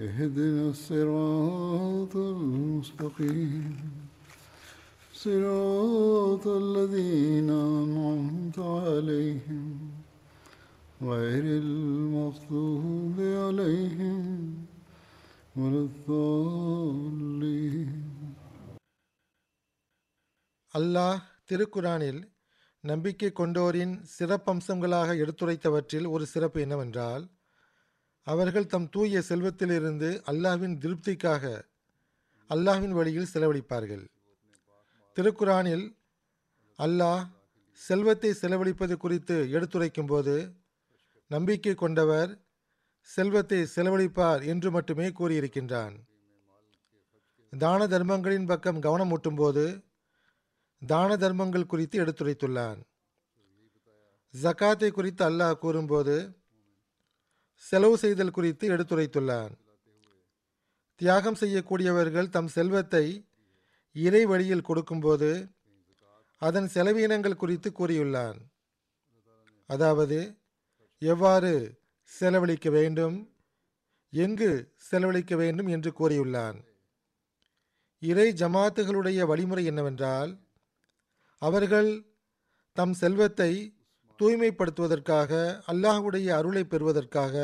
اهدنا الصراط المستقيم صراط الذين أنعمت عليهم غير المغضوب عليهم ولا الضالين அல்லாஹ் திருக்குரானில் நம்பிக்கை கொண்டோரின் சிறப்பம்சங்களாக எடுத்துரைத்தவற்றில் ஒரு சிறப்பு என்னவென்றால் அவர்கள் தம் தூய செல்வத்திலிருந்து அல்லாஹ்வின் திருப்திக்காக அல்லாஹ்வின் வழியில் செலவழிப்பார்கள். திருக்குரானில் அல்லாஹ் செல்வத்தை செலவழிப்பது குறித்து எடுத்துரைக்கும் போது நம்பிக்கை கொண்டவர் செல்வத்தை செலவழிப்பார் என்று மட்டுமே கூறியிருக்கின்றான். தான தர்மங்களின் பக்கம் கவனம் ஊட்டும்போது தான தர்மங்கள் குறித்து எடுத்துரைத்துள்ளான். ஜக்காத்தை குறித்து அல்லாஹ் கூறும்போது செலவு செய்தல் குறித்து எடுத்துரைத்துள்ளான் தியாகம் செய்யக்கூடியவர்கள் தம் செல்வத்தை இறை வழியில் கொடுக்கும்போது அதன் செலவீனங்கள் குறித்து கூறியுள்ளான் அதாவது எவ்வாறு செலவழிக்க வேண்டும் எங்கு செலவழிக்க வேண்டும் என்று கூறியுள்ளான் இறை ஜமாத்துகளுடைய வழிமுறை என்னவென்றால் அவர்கள் தம் செல்வத்தை தூய்மைப்படுத்துவதற்காக அல்லாஹுடைய அருளை பெறுவதற்காக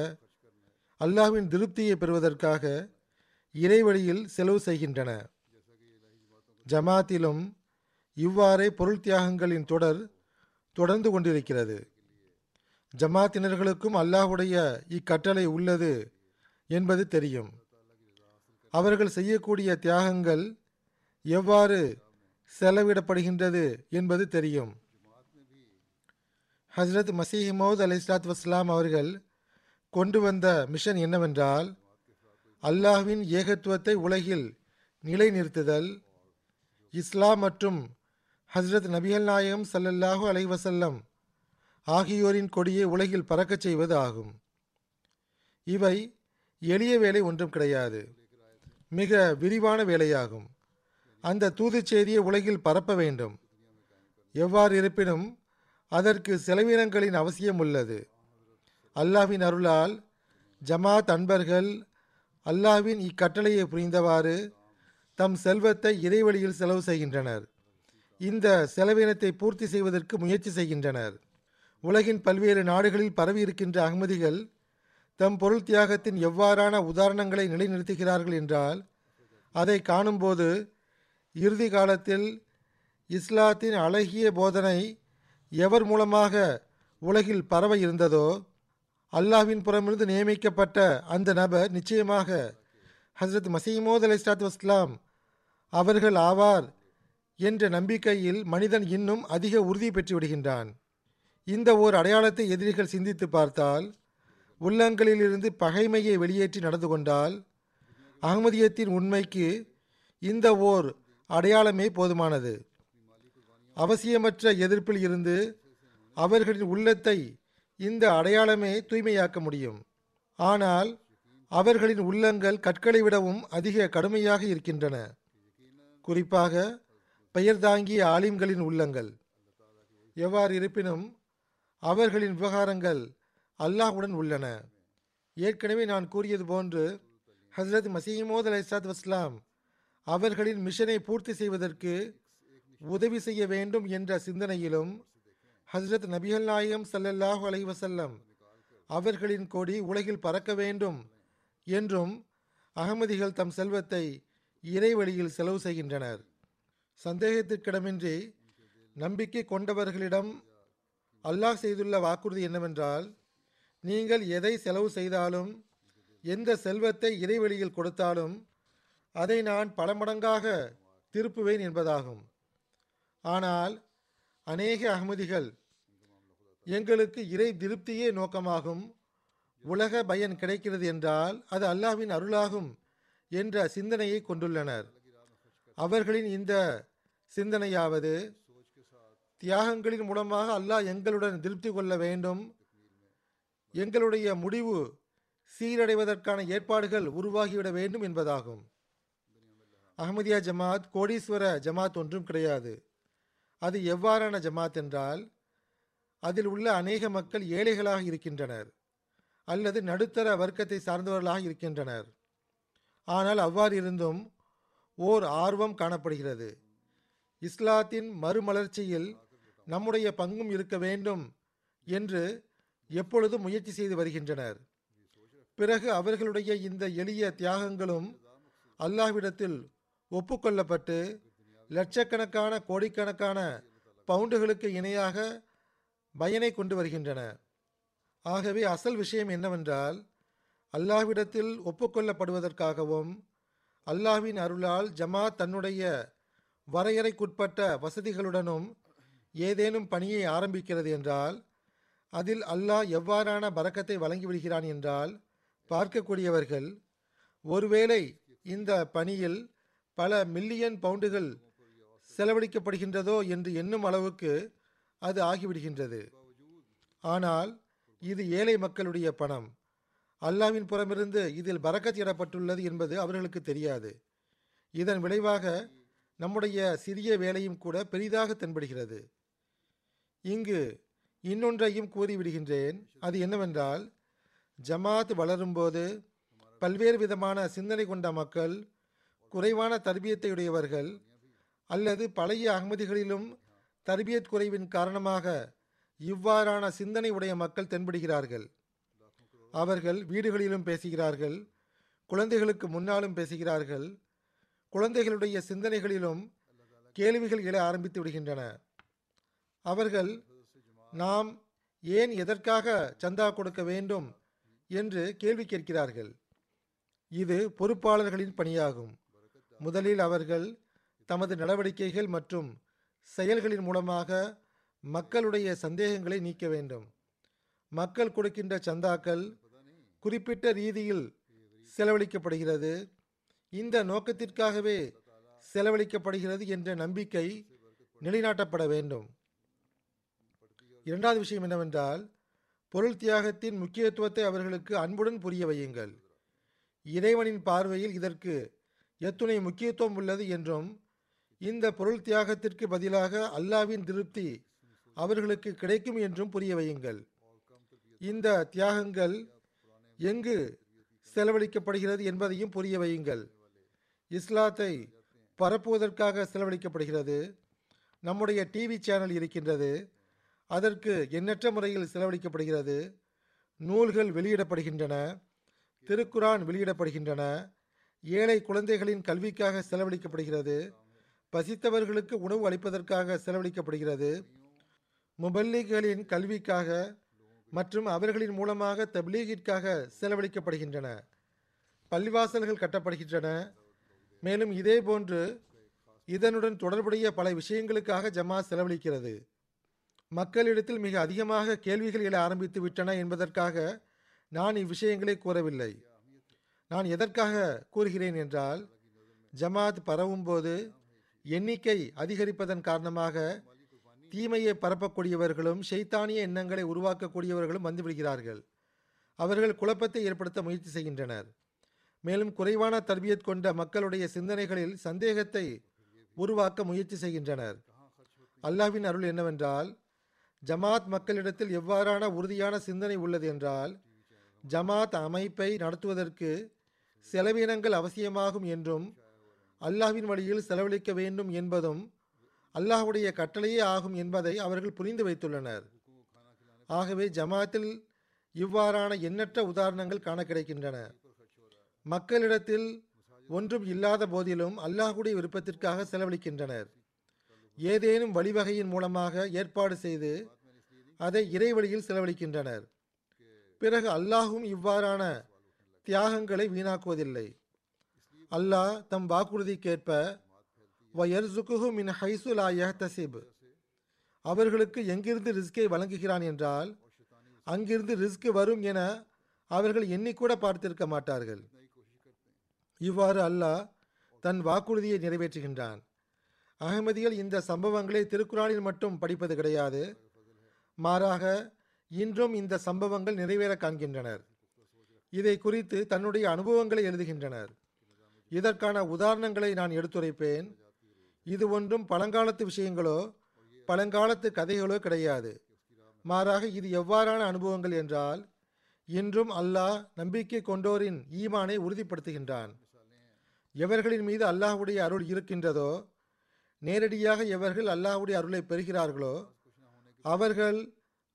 அல்லாஹ்வின் திருப்தியை பெறுவதற்காக இறைவழியில் செலவு செய்கின்றன. ஜமாத்திலும் இவ்வாறே பொருள் தியாகங்களின் தொடர் தொடர்ந்து கொண்டிருக்கிறது. ஜமாத்தினர்களுக்கும் அல்லாஹுடைய இக்கட்டளை உள்ளது என்பது தெரியும். அவர்கள் செய்யக்கூடிய தியாகங்கள் எவ்வாறு செலவிடப்படுகின்றது என்பது தெரியும். ஹஸ்ரத் மசீஹ் மௌத் அலி இஸ்லாத் வஸ்லாம் அவர்கள் கொண்டு வந்த மிஷன் என்னவென்றால் அல்லாஹ்வின் ஏகத்துவத்தை உலகில் நிலைநிறுத்துதல் இஸ்லாம் மற்றும் ஹஸ்ரத் நபிகள் நாயகம் சல்லல்லாஹு அலைவசல்லம் ஆகியோரின் கொடியை உலகில் பறக்கச் செய்வது ஆகும். இவை எளிய வேலை ஒன்றும் கிடையாது. மிக விரிவான வேலையாகும். அந்த தூதுச் செய்தியை உலகில் பரப்ப வேண்டும். எவ்வாறு இருப்பினும் அதற்கு செலவினங்களின் அவசியம் உள்ளது. அல்லாஹ்வின் அருளால் ஜமாத் அன்பர்கள் அல்லாஹ்வின் இக்கட்டளையை புரிந்தவாறு தம் செல்வத்தை இறைவழியில் செலவு செய்கின்றனர். இந்த செலவினத்தை பூர்த்தி செய்வதற்கு முயற்சி செய்கின்றனர். உலகின் பல்வேறு நாடுகளில் பரவி இருக்கின்ற அகமதிகள் தம் பொருள் தியாகத்தின் எவ்வாறான உதாரணங்களை நிலைநிறுத்துகிறார்கள் என்றால் அதை காணும்போது இறுதி காலத்தில் இஸ்லாத்தின் அழகிய போதனை எவர் மூலமாக உலகில் பரவ இருந்ததோ அல்லாஹ்வின் புறமிருந்து நியமிக்கப்பட்ட அந்த நபர் நிச்சயமாக ஹசரத் மசீமோத் அலி இஸ்லாத் வஸ்லாம் அவர்கள் ஆவார் என்ற நம்பிக்கையில் மனிதன் இன்னும் அதிக உறுதி பெற்று விடுகின்றான். இந்த ஓர் அடையாளத்தை எதிரிகள் சிந்தித்து பார்த்தால் உள்ளங்களிலிருந்து பகைமையை வெளியேற்றி நடந்து கொண்டால் அகமதியத்தின் உண்மைக்கு இந்த ஓர் அடையாளமே போதுமானது. அவசியமற்ற எதிர்ப்பில் இருந்து அவர்களின் உள்ளத்தை இந்த அடையாளமே தூய்மையாக்க முடியும். ஆனால் அவர்களின் உள்ளங்கள் கற்களை விடவும் அதிக கடுமையாக இருக்கின்றன. குறிப்பாக பெயர் தாங்கிய ஆலிம்களின் உள்ளங்கள். எவ்வாறு இருப்பினும் அவர்களின் விவகாரங்கள் அல்லாஹுடன் உள்ளன. ஏற்கனவே நான் கூறியது போன்று ஹஸ்ரத் மசீமோத் அலை இஸ்லாத் வஸ்லாம் அவர்களின் மிஷனை பூர்த்தி செய்வதற்கு உதவி செய்ய வேண்டும் என்ற சிந்தனையிலும் ஹஸ்ரத் நபிகள் நாயகம் சல்லல்லாஹு அலைஹி வஸல்லம் அவர்களின் கொடி உலகில் பறக்க வேண்டும் என்றும் அகமதிகள் தம் செல்வத்தை இறைவழியில் செலவு செய்கின்றனர். சந்தேகத்திற்கிடமின்றி நம்பிக்கை கொண்டவர்களிடம் அல்லாஹ் செய்துள்ள வாக்குறுதி என்னவென்றால் நீங்கள் எதை செலவு செய்தாலும் எந்த செல்வத்தை இறைவழியில் கொடுத்தாலும் அதை நான் பல மடங்காக திருப்புவேன் என்பதாகும். ஆனால் அநேக அகமதிகள் எங்களுக்கு இறை திருப்தியே நோக்கமாகும் உலக பயன் கிடைக்கிறது என்றால் அது அல்லாஹ்வின் அருளாகும் என்ற சிந்தனையை கொண்டுள்ளனர். அவர்களின் இந்த சிந்தனையாவது தியாகங்களின் மூலமாக அல்லாஹ் எங்களுடன் திருப்தி கொள்ள வேண்டும். எங்களுடைய முடிவு சீரடைவதற்கான ஏற்பாடுகள் உருவாகிவிட வேண்டும் என்பதாகும். அகமதியா ஜமாத் கோடீஸ்வர ஜமாத் ஒன்றும் கிடையாது. அது எவ்வாறான ஜமாத் என்றால் அதில் உள்ள அநேக மக்கள் ஏழைகளாக இருக்கின்றனர் அல்லது நடுத்தர வர்க்கத்தை சார்ந்தவர்களாக இருக்கின்றனர். ஆனால் அவ்வாறு இருந்தும் ஓர் ஆர்வம் காணப்படுகிறது. இஸ்லாத்தின் மறுமலர்ச்சியில் நம்முடைய பங்கும் இருக்க வேண்டும் என்று எப்பொழுதும் முயற்சி செய்து வருகின்றனர். பிறகு அவர்களுடைய இந்த எளிய தியாகங்களும் அல்லாஹ்விடத்தில் ஒப்புக்கொள்ளப்பட்டு லட்சக்கணக்கான கோடிக்கணக்கான பவுண்டுகளுக்கு இணையாக பயனை கொண்டு வருகின்றன. ஆகவே அசல் விஷயம் என்னவென்றால் அல்லாஹ்விடத்தில் ஒப்புக்கொள்ளப்படுவதற்காகவும் அல்லாஹ்வின் அருளால் ஜமா தன்னுடைய வரையறைக்குட்பட்ட வசதிகளுடனும் ஏதேனும் பணியை ஆரம்பிக்கிறது என்றால் அதில் அல்லாஹ் எவ்வாறான பறக்கத்தை வழங்கிவிடுகிறான் என்றால் பார்க்கக்கூடியவர்கள் ஒருவேளை இந்த பணியில் பல மில்லியன் பவுண்டுகள் செலவழிக்கப்படுகின்றதோ என்று எண்ணும் அளவுக்கு அது ஆகிவிடுகின்றது. ஆனால் இது ஏழை மக்களுடைய பணம். அல்லாவின் புறமிருந்து இதில் பறக்கத் இடப்பட்டுள்ளது என்பது அவர்களுக்கு தெரியாது. இதன் விளைவாக நம்முடைய சிறிய வேலையும் கூட பெரிதாக தென்படுகிறது. இங்கு இன்னொன்றையும் கூறிவிடுகின்றேன். அது என்னவென்றால் ஜமாத் வளரும்போது பல்வேறு விதமான சிந்தனை கொண்ட மக்கள் குறைவான தர்பியத்தையுடையவர்கள் அல்லது பழைய அகமதிகளிலும் தர்பியத் குறைவின் காரணமாக இவ்வாறான சிந்தனை உடைய மக்கள் தென்படுகிறார்கள். அவர்கள் வீடுகளிலும் பேசுகிறார்கள் குழந்தைகளுக்கு முன்னாலும் பேசுகிறார்கள் குழந்தைகளுடைய சிந்தனைகளிலும் கேள்விகள் எழ ஆரம்பித்து விடுகின்றன. அவர்கள் நாம் ஏன் எதற்காக சந்தா கொடுக்க வேண்டும்? என்று கேள்வி கேட்கிறார்கள். இது பொறுப்பாளர்களின் பணியாகும். முதலில் அவர்கள் தமது நடவடிக்கைகள் மற்றும் செயல்களின் மூலமாக மக்களுடைய சந்தேகங்களை நீக்க வேண்டும். மக்கள் கொடுக்கின்ற சந்தாக்கள் குறிப்பிட்ட ரீதியில் செலவழிக்கப்படுகிறது. இந்த நோக்கத்திற்காகவே செலவழிக்கப்படுகிறது என்ற நம்பிக்கை நிலைநாட்டப்பட வேண்டும். இரண்டாவது விஷயம் என்னவென்றால் பொருள் தியாகத்தின் முக்கியத்துவத்தை அவர்களுக்கு அன்புடன் புரிய வையுங்கள். இறைவனின் பார்வையில் இதற்கு எத்துணை முக்கியத்துவம் உள்ளது என்றும் இந்த பொருள் தியாகத்திற்கு பதிலாக அல்லாவின் திருப்தி அவர்களுக்கு கிடைக்கும் என்றும் புரிய வையுங்கள். இந்த தியாகங்கள் எங்கு செலவழிக்கப்படுகிறது என்பதையும் புரிய வையுங்கள். இஸ்லாத்தை பரப்புவதற்காக செலவழிக்கப்படுகிறது. நம்முடைய டிவி சேனல் இருக்கின்றது. அதற்கு எண்ணற்ற முறையில் செலவழிக்கப்படுகிறது. நூல்கள் வெளியிடப்படுகின்றன. திருக்குரான் வெளியிடப்படுகின்றன. ஏழை குழந்தைகளின் கல்விக்காக செலவழிக்கப்படுகிறது. பசித்தவர்களுக்கு உணவு அளிப்பதற்காக செலவழிக்கப்படுகிறது. முபல்லிகளின் கல்விக்காக மற்றும் அவர்களின் மூலமாக தப்லீகிற்காக செலவழிக்கப்படுகின்றன. பள்ளிவாசல்கள் கட்டப்படுகின்றன. மேலும் இதே போன்று இதனுடன் தொடர்புடைய பல விஷயங்களுக்காக ஜமா செலவழிக்கிறது. மக்களிடத்தில் மிக அதிகமாக கேள்விகள் எழ ஆரம்பித்து விட்டன என்பதற்காக நான் இவ்விஷயங்களை கூறவில்லை. நான் எதற்காக கூறுகிறேன் என்றால் ஜமாத் பரவும் போது எண்ணிக்கை அதிகரிப்பதன் காரணமாக தீமையை பரப்பக்கூடியவர்களும் ஷைத்தானிய எண்ணங்களை உருவாக்கக்கூடியவர்களும் வந்துவிடுகிறார்கள் அவர்கள் குழப்பத்தை ஏற்படுத்த முயற்சி செய்கின்றனர். மேலும் குறைவான தர்பியத் கொண்ட மக்களுடைய சிந்தனைகளில் சந்தேகத்தை உருவாக்க முயற்சி செய்கின்றனர். அல்லாஹ்வின் அருள் என்னவென்றால் ஜமாத் மக்களிடத்தில் எவ்வாறான உறுதியான சிந்தனை உள்ளது என்றால் ஜமாத் அமைப்பை நடத்துவதற்கு செலவினங்கள் அவசியமாகும் என்றும் அல்லாஹ்வின் வழியில் செலவழிக்க வேண்டும் என்பதும் அல்லாஹ்வுடைய கட்டளையே ஆகும் என்பதை அவர்கள் புரிந்து வைத்துள்ளனர். ஆகவே ஜமாத்தில் இவ்வாறான எண்ணற்ற உதாரணங்கள் காண கிடைக்கின்றன. மக்களிடத்தில் ஒன்றும் இல்லாத போதிலும் அல்லாஹுடைய விருப்பத்திற்காக செலவழிக்கின்றனர். ஏதேனும் வழிவகையின் மூலமாக ஏற்பாடு செய்து அதை இறைவழியில் செலவழிக்கின்றனர். பிறகு அல்லாஹும் இவ்வாறான தியாகங்களை வீணாக்குவதில்லை. அல்லாஹ் தம் வாக்குறுதிக்கேற்ப வயர்சுகுஹு மின் ஹைசுலா தசிப் அவர்களுக்கு எங்கிருந்து ரிஸ்கை வழங்குகிறான் என்றால் அங்கிருந்து ரிஸ்க் வரும் என அவர்கள் எண்ணிக்கூட பார்த்திருக்க மாட்டார்கள். இவ்வாறு அல்லாஹ் தன் வாக்குறுதியை நிறைவேற்றுகின்றான். அகமதிகள் இந்த சம்பவங்களை திருக்குறானில் மட்டும் படிப்பது கிடையாது. மாறாக இன்றும் இந்த சம்பவங்கள் நிறைவேற காண்கின்றனர். இதை குறித்து தன்னுடைய அனுபவங்களை எழுதுகின்றனர். இதற்கான உதாரணங்களை நான் எடுத்துரைப்பேன். இது ஒன்றும் பழங்காலத்து விஷயங்களோ பழங்காலத்து கதைகளோ கிடையாது. மாறாக இது எவ்வாறான அனுபவங்கள் என்றால் இன்றும் அல்லாஹ் நம்பிக்கை கொண்டோரின் ஈமானை உறுதிப்படுத்துகின்றான். எவர்களின் மீது அல்லாஹ்வுடைய அருள் இருக்கின்றதோ நேரடியாக எவர்கள் அல்லாஹ்வுடைய அருளை பெறுகிறார்களோ அவர்கள்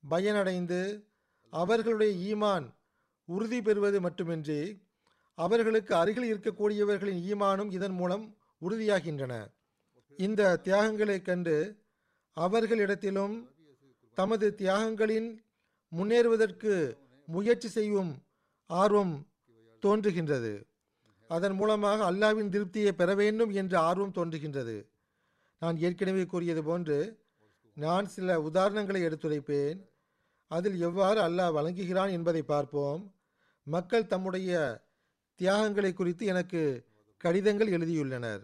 பயனடைந்து அவர்களுடைய ஈமான் உறுதி பெறுவது மட்டுமின்றி அவர்களுக்கு அருகில் இருக்கக்கூடியவர்களின் ஈமானும் இதன் மூலம் உறுதியாகின்றன. இந்த தியாகங்களை கண்டு அவர்களிடத்திலும் தமது தியாகங்களின் முன்னேறுவதற்கு முயற்சி செய்யும் ஆர்வம் தோன்றுகின்றது. அதன் மூலமாக அல்லாவின் திருப்தியை பெற வேண்டும் என்ற ஆர்வம் தோன்றுகின்றது. நான் ஏற்கனவே கூறியது போன்று நான் சில உதாரணங்களை எடுத்துரைப்பேன். அதில் எவ்வாறு அல்லாஹ் வழங்குகிறான் என்பதை பார்ப்போம். மக்கள் தம்முடைய தியாகங்களை குறித்து எனக்கு கடிதங்கள் எழுதியுள்ளனர்.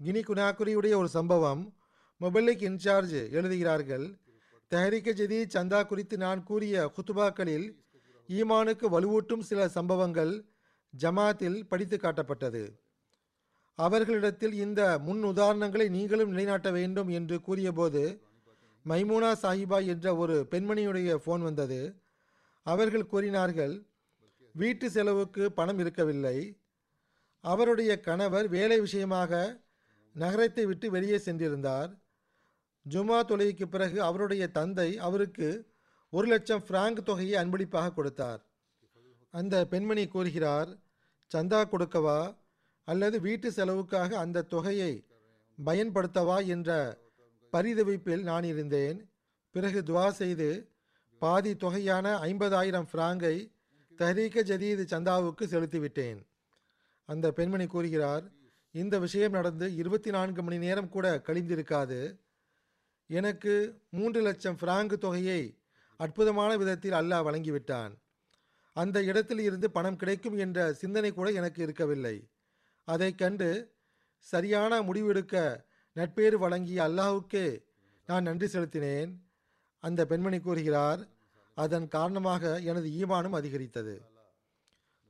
கினி குனாக்குரியுடைய ஒரு சம்பவம் மொபைலிக் இன்சார்ஜ் எழுதுகிறார்கள். தெஹரிக்க ஜதி சந்தா குறித்து நான் கூறிய குத்துபாக்களில் ஈமானுக்கு வலுவூட்டும் சில சம்பவங்கள் ஜமாத்தில் படித்து காட்டப்பட்டது. அவர்களிடத்தில் இந்த முன் உதாரணங்களை நீங்களும் நிலைநாட்ட வேண்டும் என்று கூறியபோது மைமூனா சாஹிபா என்ற ஒரு பெண்மணியுடைய ஃபோன் வந்தது. அவர்கள் கூறினார்கள் வீட்டு செலவுக்கு பணம் இருக்கவில்லை. அவருடைய கணவர் வேலை விஷயமாக நகரத்தை விட்டு வெளியே சென்றிருந்தார். ஜுமா தொழுகைக்கு பிறகு அவருடைய தந்தை அவருக்கு ஒரு லட்சம் பிராங்க் தொகையை அன்பளிப்பாக கொடுத்தார். அந்த பெண்மணி கூறுகிறார் சந்தா கொடுக்கவா? அல்லது வீட்டு செலவுக்காக அந்த தொகையை பயன்படுத்தவா? என்ற பரிதவிப்பில் நான் இருந்தேன். பிறகு துவா செய்து பாதி தொகையான ஐம்பதாயிரம் பிராங்கை தஹரீக ஜதீது சந்தாவுக்கு செலுத்திவிட்டேன். அந்த பெண்மணி கூறுகிறார் இந்த விஷயம் நடந்து இருபத்தி நான்கு மணி நேரம் கூட கழிந்திருக்காது. எனக்கு மூன்று லட்சம் பிராங்கு தொகையை அற்புதமான விதத்தில் அல்லாஹ் வழங்கிவிட்டான். அந்த இடத்தில் இருந்து பணம் கிடைக்கும் என்ற சிந்தனை கூட எனக்கு இருக்கவில்லை. அதை கண்டு சரியான முடிவெடுக்க நட்பேறு வழங்கிய அல்லாஹுக்கே நான் நன்றி செலுத்தினேன். அந்த பெண்மணி கூறுகிறார் அதன் காரணமாக எனது ஈமானும் அதிகரித்தது.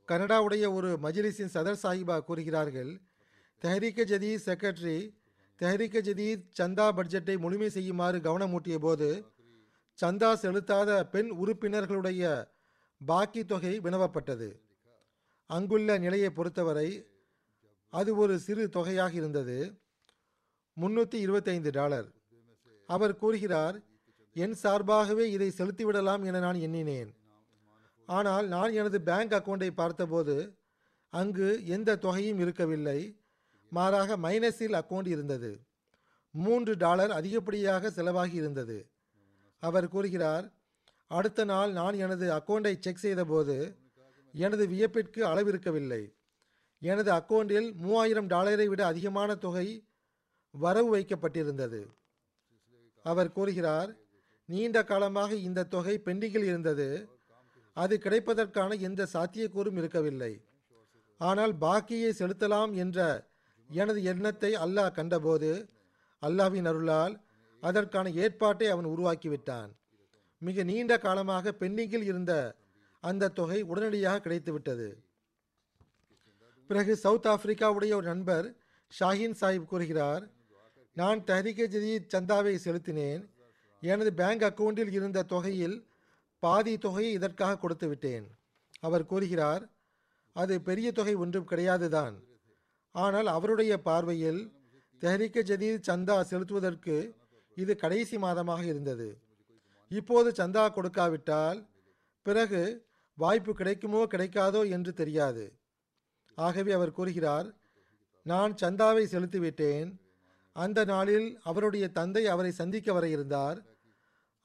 கனடாவுடைய ஒரு மஜிலிஸின் சதர் சாஹிபா கூறுகிறார்கள் தெஹரீக்க ஜதீத் செக்ரட்டரி தெஹரீக்க ஜதீத் சந்தா பட்ஜெட்டை முழுமை செய்யுமாறு கவனமூட்டிய போது சந்தா செலுத்தாத பெண் உறுப்பினர்களுடைய பாக்கி தொகை வினவப்பட்டது. அங்குள்ள நிலையை பொறுத்தவரை அது ஒரு சிறு தொகையாக இருந்தது. முன்னூற்றி இருபத்தைந்து டாலர். அவர் கூறுகிறார் என் சார்பாகவே இதை செலுத்திவிடலாம் என நான் எண்ணினேன். ஆனால் நான் எனது பேங்க் அக்கௌண்ட்டை பார்த்தபோது அங்கு எந்த தொகையும் இருக்கவில்லை. மாறாக மைனஸில் அக்கௌண்ட் இருந்தது. மூன்று டாலர் அதிகப்படியாக செலவாகி இருந்தது. அவர் கூறுகிறார் அடுத்த நாள் நான் எனது அக்கௌண்ட்டை செக் செய்தபோது எனது வியப்பிற்கு அளவிருக்கவில்லை. எனது அக்கௌண்ட்டில் மூவாயிரம் டாலரை விட அதிகமான தொகை வரவு வைக்கப்பட்டிருந்தது. அவர் கூறுகிறார் நீண்ட காலமாக இந்த தொகை பெண்டிங்கில் இருந்தது. அது கிடைப்பதற்கான எந்த சாத்தியக்கூறும் இருக்கவில்லை. ஆனால் பாக்கியை செலுத்தலாம் என்ற எனது எண்ணத்தை அல்லாஹ் கண்டபோது அல்லாஹ்வின் அருளால் அதற்கான ஏற்பாட்டை அவன் உருவாக்கிவிட்டான். மிக நீண்ட காலமாக பெண்டிங்கில் இருந்த அந்த தொகை உடனடியாக கிடைத்துவிட்டது. பிறகு சவுத் ஆப்பிரிக்காவுடைய ஒரு நண்பர் ஷாஹின் சாஹிப் கூறுகிறார் நான் தஹரிகே ஜதீத் சந்தாவை செலுத்தினேன். எனது பேங்க் அக்கவுண்டில் இருந்த தொகையில் பாதி தொகையை இதற்காக கொடுத்து விட்டேன். அவர் கூறுகிறார் அது பெரிய தொகை ஒன்றும் கிடையாதுதான். ஆனால் அவருடைய பார்வையில் தெஹரிக்க ஜதீத் சந்தா செலுத்துவதற்கு இது கடைசி மாதமாக இருந்தது. இப்போது சந்தா கொடுக்காவிட்டால் பிறகு வாய்ப்பு கிடைக்குமோ கிடைக்காதோ என்று தெரியாது. ஆகவே அவர் கூறுகிறார் நான் சந்தாவை செலுத்திவிட்டேன் அந்த நாளில் அவருடைய தந்தை அவரை சந்திக்க வர இருந்தார்.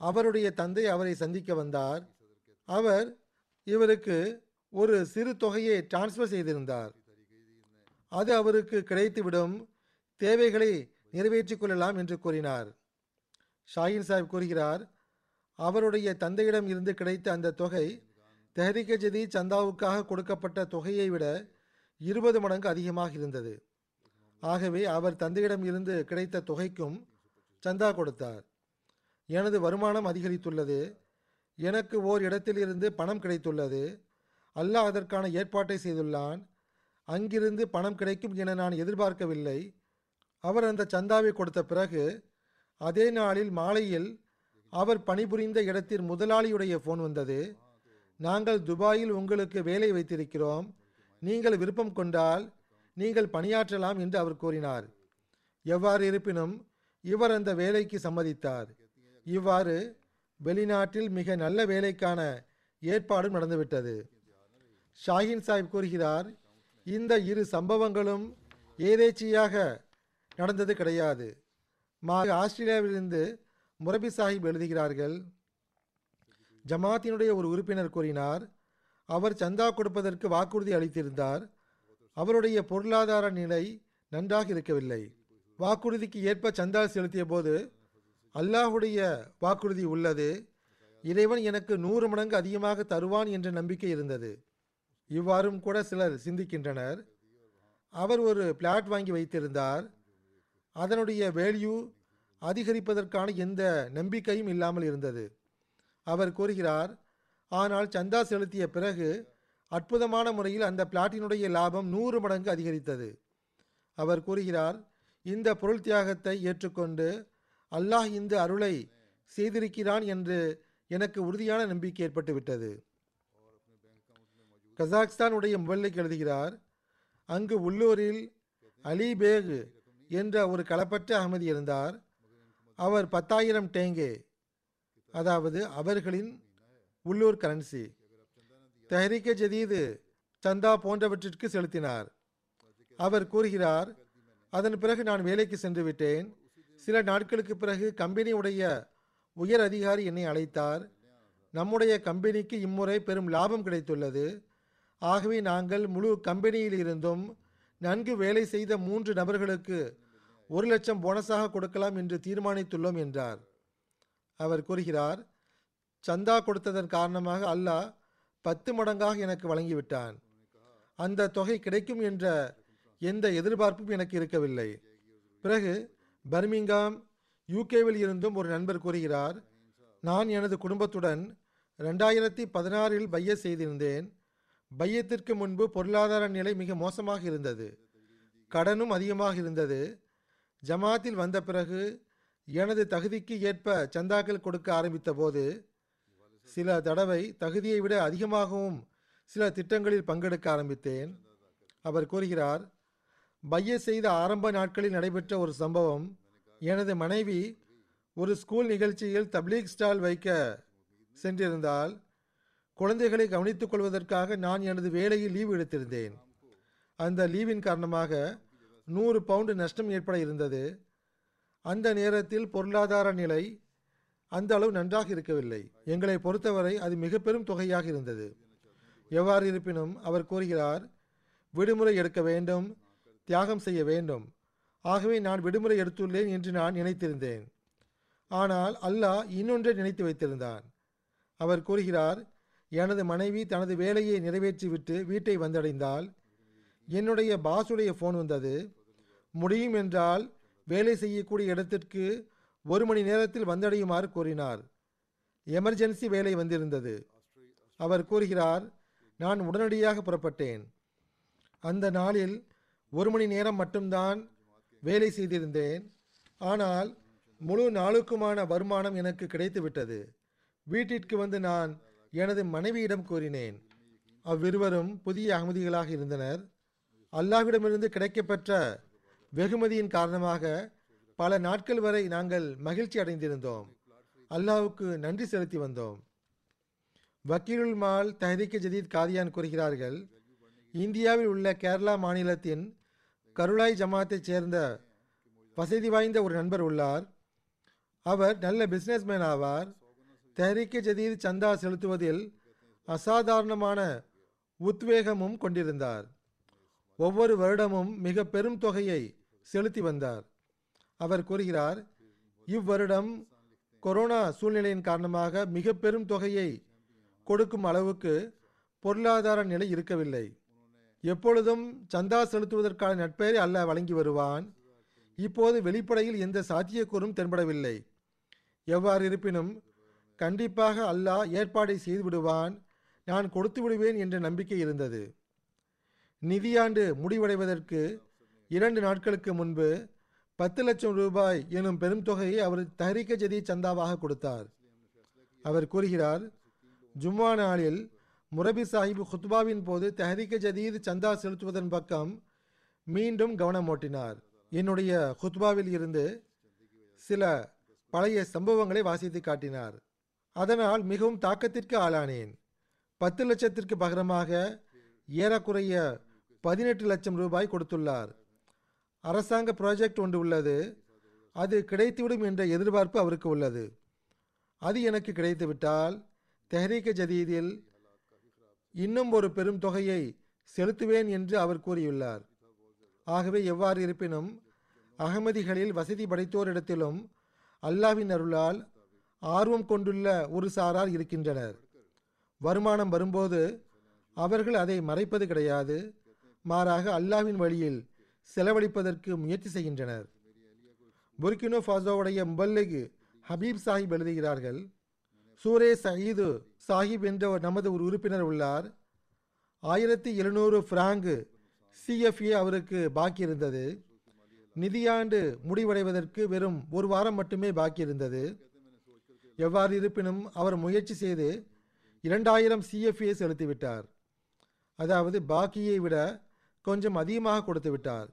அவருடைய தந்தை அவரை சந்திக்க வந்தார். அவர் இவருக்கு ஒரு சிறு தொகையை டிரான்ஸ்ஃபர் செய்திருந்தார். அது அவருக்கு கிடைத்துவிடும். தேவைகளை நிறைவேற்றிக் கொள்ளலாம் என்று கூறினார். ஷாஹின் சாஹிப் கூறுகிறார் அவருடைய தந்தையிடம் இருந்து கிடைத்த அந்த தொகை தெஹரிக ஜதி சந்தாவுக்காக கொடுக்கப்பட்ட தொகையை விட இருபது மடங்கு அதிகமாக இருந்தது. ஆகவே அவர் தந்தையிடம் இருந்து கிடைத்த தொகைக்கும் சந்தா கொடுத்தார். எனது வருமானம் அதிகரித்துள்ளது. எனக்கு ஓர் இடத்திலிருந்து பணம் கிடைத்துள்ளது. அல்லாஹ் அதற்கான ஏற்பாட்டை செய்துள்ளான். அங்கிருந்து பணம் கிடைக்கும் என நான் எதிர்பார்க்கவில்லை. அவர் அந்த சந்தாவை கொடுத்த பிறகு அதே நாளில் மாலையில் அவர் பணிபுரிந்த இடத்தில் முதலாளியுடைய ஃபோன் வந்தது. நாங்கள் துபாயில் உங்களுக்கு வேலை வைத்திருக்கிறோம். நீங்கள் விருப்பம் கொண்டால் நீங்கள் பணியாற்றலாம் என்று அவர் கூறினார். எவ்வாறு இருப்பினும் இவர் அந்த வேலைக்கு சம்மதித்தார். இவ்வாறு வெளிநாட்டில் மிக நல்ல வேலைக்கான ஏற்பாடும் நடந்துவிட்டது. ஷாஹின் சாஹிப் கூறுகிறார் இந்த இரு சம்பவங்களும் ஏதேச்சியாக நடந்தது கிடையாது. மா ஆஸ்திரேலியாவிலிருந்து முரபி சாஹிப் எழுதுகிறார்கள் ஜமாத்தினுடைய ஒரு உறுப்பினர் கூறினார் அவர் சந்தா கொடுப்பதற்கு வாக்குறுதி அளித்திருந்தார். அவருடைய பொருளாதார நிலை நன்றாக இருக்கவில்லை. வாக்குறுதிக்கு ஏற்ப சந்தா செலுத்திய போது அல்லாஹுடைய வாக்குறுதி உள்ளது. இறைவன் எனக்கு நூறு மடங்கு அதிகமாக தருவான் என்ற நம்பிக்கை இருந்தது. இவ்வாறும் கூட சிலர் சிந்திக்கின்றனர். அவர் ஒரு பிளாட் வாங்கி வைத்திருந்தார். அதனுடைய வேல்யூ அதிகரிப்பதற்கான எந்த நம்பிக்கையும் இல்லாமல் இருந்தது. அவர் கூறுகிறார் ஆனால் சந்தா செலுத்திய பிறகு அற்புதமான முறையில் அந்த பிளாட்டினுடைய லாபம் நூறு மடங்கு அதிகரித்தது. அவர் கூறுகிறார் இந்த பொருள் தியாகத்தை ஏற்றுக்கொண்டு அல்லாஹ் இந்த அருளை செய்திருக்கிறான் என்று எனக்கு உறுதியான நம்பிக்கை ஏற்பட்டு விட்டது கசாக்ஸ்தானுடைய முவல்லிக் எழுதுகிறார் அங்கு உள்ளூரில் அலி பேக் என்ற ஒரு களப்பற்ற அகமதி இருந்தார். அவர் பத்தாயிரம் டேங்கே அதாவது அவர்களின் உள்ளூர் கரன்சி தெஹரிக்க ஜதீது சந்தா போன்றவற்றிற்கு செலுத்தினார். அவர் கூறுகிறார் அதன் பிறகு நான் வேலைக்கு சென்று விட்டேன். சில நாட்களுக்கு பிறகு கம்பெனியுடைய உயர் அதிகாரி என்னை அழைத்தார். நம்முடைய கம்பெனிக்கு இம்முறை பெரும் லாபம் கிடைத்துள்ளது. ஆகவே நாங்கள் முழு கம்பெனியில் இருந்தும் நன்கு வேலை செய்த மூன்று நபர்களுக்கு ஒரு லட்சம் போனஸாக கொடுக்கலாம் என்று தீர்மானித்துள்ளோம் என்றார். அவர் கூறுகிறார் சந்தா கொடுத்ததன் காரணமாக அல்லாஹ் பத்து மடங்காக எனக்கு வழங்கிவிட்டான். அந்த தொகை கிடைக்கும் என்ற எந்த எதிர்பார்ப்பும் எனக்கு இருக்கவில்லை. பிறகு பர்மிங்காம் யூகேவில் இருந்தும் ஒரு நண்பர் கூறுகிறார் நான் எனது குடும்பத்துடன் ரெண்டாயிரத்தி பதினாறில் பைய செய்திருந்தேன். பையத்திற்கு முன்பு பொருளாதார நிலை மிக மோசமாக இருந்தது. கடனும் அதிகமாக இருந்தது. ஜமாத்தில் வந்த பிறகு எனது தகுதிக்கு ஏற்ப சந்தாக்கள் கொடுக்க ஆரம்பித்த போது சில தடவை தகுதியை விட அதிகமாகவும் சில திட்டங்களில் பங்கெடுக்க ஆரம்பித்தேன். அவர் கூறுகிறார் பைய செய்த ஆரம்ப நாட்களில் நடைபெற்ற ஒரு சம்பவம் எனது மனைவி ஒரு ஸ்கூல் நிகழ்ச்சியில் தப்லீக் ஸ்டால் வைக்க சென்றிருந்தால் குழந்தைகளை கவனித்துக் கொள்வதற்காக நான் எனது வேலையில் லீவு எடுத்திருந்தேன். அந்த லீவின் காரணமாக நூறு பவுண்டு நஷ்டம் ஏற்பட இருந்தது. அந்த நேரத்தில் பொருளாதார நிலை அந்த அளவு நன்றாக இருக்கவில்லை. எங்களை பொறுத்தவரை அது மிக பெரும் தொகையாக இருந்தது. எவ்வாறு இருப்பினும் அவர் கூறுகிறார் விடுமுறை எடுக்க வேண்டும். தியாகம் செய்ய வேண்டும். ஆகவே நான் விடுமுறை எடுத்துள்ளேன் என்று நான் நினைத்திருந்தேன். ஆனால் அல்லாஹ் இன்னொன்றை நினைத்து வைத்திருந்தான். அவர் கூறுகிறார் எனது மனைவி தனது வேலையை நிறைவேற்றிவிட்டு வீட்டை வந்தடைந்தால் என்னுடைய பாசுடைய ஃபோன் வந்தது. முடியும் என்றால் வேலை செய்யக்கூடிய இடத்திற்கு ஒரு மணி நேரத்தில் வந்தடையுமாறு கூறினார். எமர்ஜென்சி வேலை வந்திருந்தது. அவர் கூறுகிறார் நான் உடனடியாக புறப்பட்டேன். அந்த நாளில் ஒரு மணி நேரம் மட்டும்தான் வேலை செய்திருந்தேன். ஆனால் முழு நாளுக்குமான வருமானம் எனக்கு கிடைத்துவிட்டது. வீட்டிற்கு வந்து நான் எனது மனைவியிடம் கூறினேன். அவ்விருவரும் புதிய அகமதிகளாக இருந்தனர். அல்லாஹ்விடமிருந்து கிடைக்கப்பெற்ற வெகுமதியின் காரணமாக பல நாட்கள் வரை நாங்கள் மகிழ்ச்சி அடைந்திருந்தோம். அல்லாஹுக்கு நன்றி செலுத்தி வந்தோம். வக்கீலுல் மால் தஹரிக் ஜதீத் காதியான் கூறுகிறார்கள் இந்தியாவில் உள்ள கேரளா மாநிலத்தின் கருளாய் ஜமாத்தைச் சேர்ந்த வசதி வாய்ந்த ஒரு நண்பர் உள்ளார். அவர் நல்ல பிசினஸ்மேன் ஆவார். தெஹரிக்கு ஜதீத் சந்தா செலுத்துவதில் அசாதாரணமான உத்வேகமும் கொண்டிருந்தார். ஒவ்வொரு வருடமும் மிக பெரும் தொகையை செலுத்தி வந்தார். அவர் கூறுகிறார் இவ்வருடம் கொரோனா சூழ்நிலையின் காரணமாக மிக பெரும் தொகையை கொடுக்கும் அளவுக்கு பொருளாதார நிலை இருக்கவில்லை. எப்பொழுதும் சந்தா செலுத்துவதற்கான நட்பெயரை அல்ல வழங்கி வருவான். இப்போது வெளிப்படையில் எந்த சாத்தியக்கூறும் தென்படவில்லை. எவ்வாறு இருப்பினும் கண்டிப்பாக அல்லாஹ் ஏற்பாடை செய்து விடுவான் நான் கொடுத்து விடுவேன் என்ற நம்பிக்கை இருந்தது. நிதியாண்டு முடிவடைவதற்கு இரண்டு நாட்களுக்கு முன்பு பத்து லட்சம் ரூபாய் எனும் பெரும் தொகையை அவர் தஹரிக்க ஜதி சந்தாவாக கொடுத்தார். அவர் கூறுகிறார் ஜும்மா நாளில் முரபி சாஹிப் குத்பாவின் போது தெஹரிக ஜதீத் சந்தா செலுத்துவதன் பக்கம் மீண்டும் கவனம் ஓட்டினார். என்னுடைய குத்பாவில் இருந்து சில பழைய சம்பவங்களை வாசித்து காட்டினார். அதனால் மிகவும் தாக்கத்திற்கு ஆளானேன். பத்து லட்சத்திற்கு பகரமாக ஏறக்குறைய பதினெட்டு லட்சம் ரூபாய் கொடுத்துள்ளார். அரசாங்க ப்ராஜெக்ட் ஒன்று உள்ளது. அது கிடைத்துவிடும் என்ற எதிர்பார்ப்பு அவருக்கு உள்ளது. அது எனக்கு கிடைத்துவிட்டால் தெஹரீக ஜதீதில் இன்னும் ஒரு பெரும் தொகையை செலுத்துவேன் என்று அவர் கூறியுள்ளார். ஆகவே எவ்வாறு இருப்பினும் அகமதிகளில் வசதி படைத்தோரிடத்திலும் அல்லாவின் அருளால் ஆர்வம் கொண்டுள்ள ஒரு சாரார் இருக்கின்றனர். வருமானம் வரும்போது அவர்கள் அதை மறைப்பது கிடையாது. மாறாக அல்லாவின் வழியில் செலவழிப்பதற்கு முயற்சி செய்கின்றனர். புர்கினோ ஃபாசோவுடைய முபல்லிகு ஹபீப் சாஹிப் எழுதுகிறார்கள் சூரே சயீது சாஹிப் என்ற ஒரு நமது ஒரு உறுப்பினர் உள்ளார். ஆயிரத்தி எழுநூறு பிராங்கு சிஎஃப்ஏ அவருக்கு பாக்கி இருந்தது. நிதியாண்டு முடிவடைவதற்கு வெறும் ஒரு வாரம் மட்டுமே பாக்கி இருந்தது. எவ்வாறு இருப்பினும் அவர் முயற்சி செய்து இரண்டாயிரம் சிஎஃப்ஏ செலுத்திவிட்டார் அதாவது பாக்கியை விட கொஞ்சம் அதிகமாக கொடுத்து விட்டார்.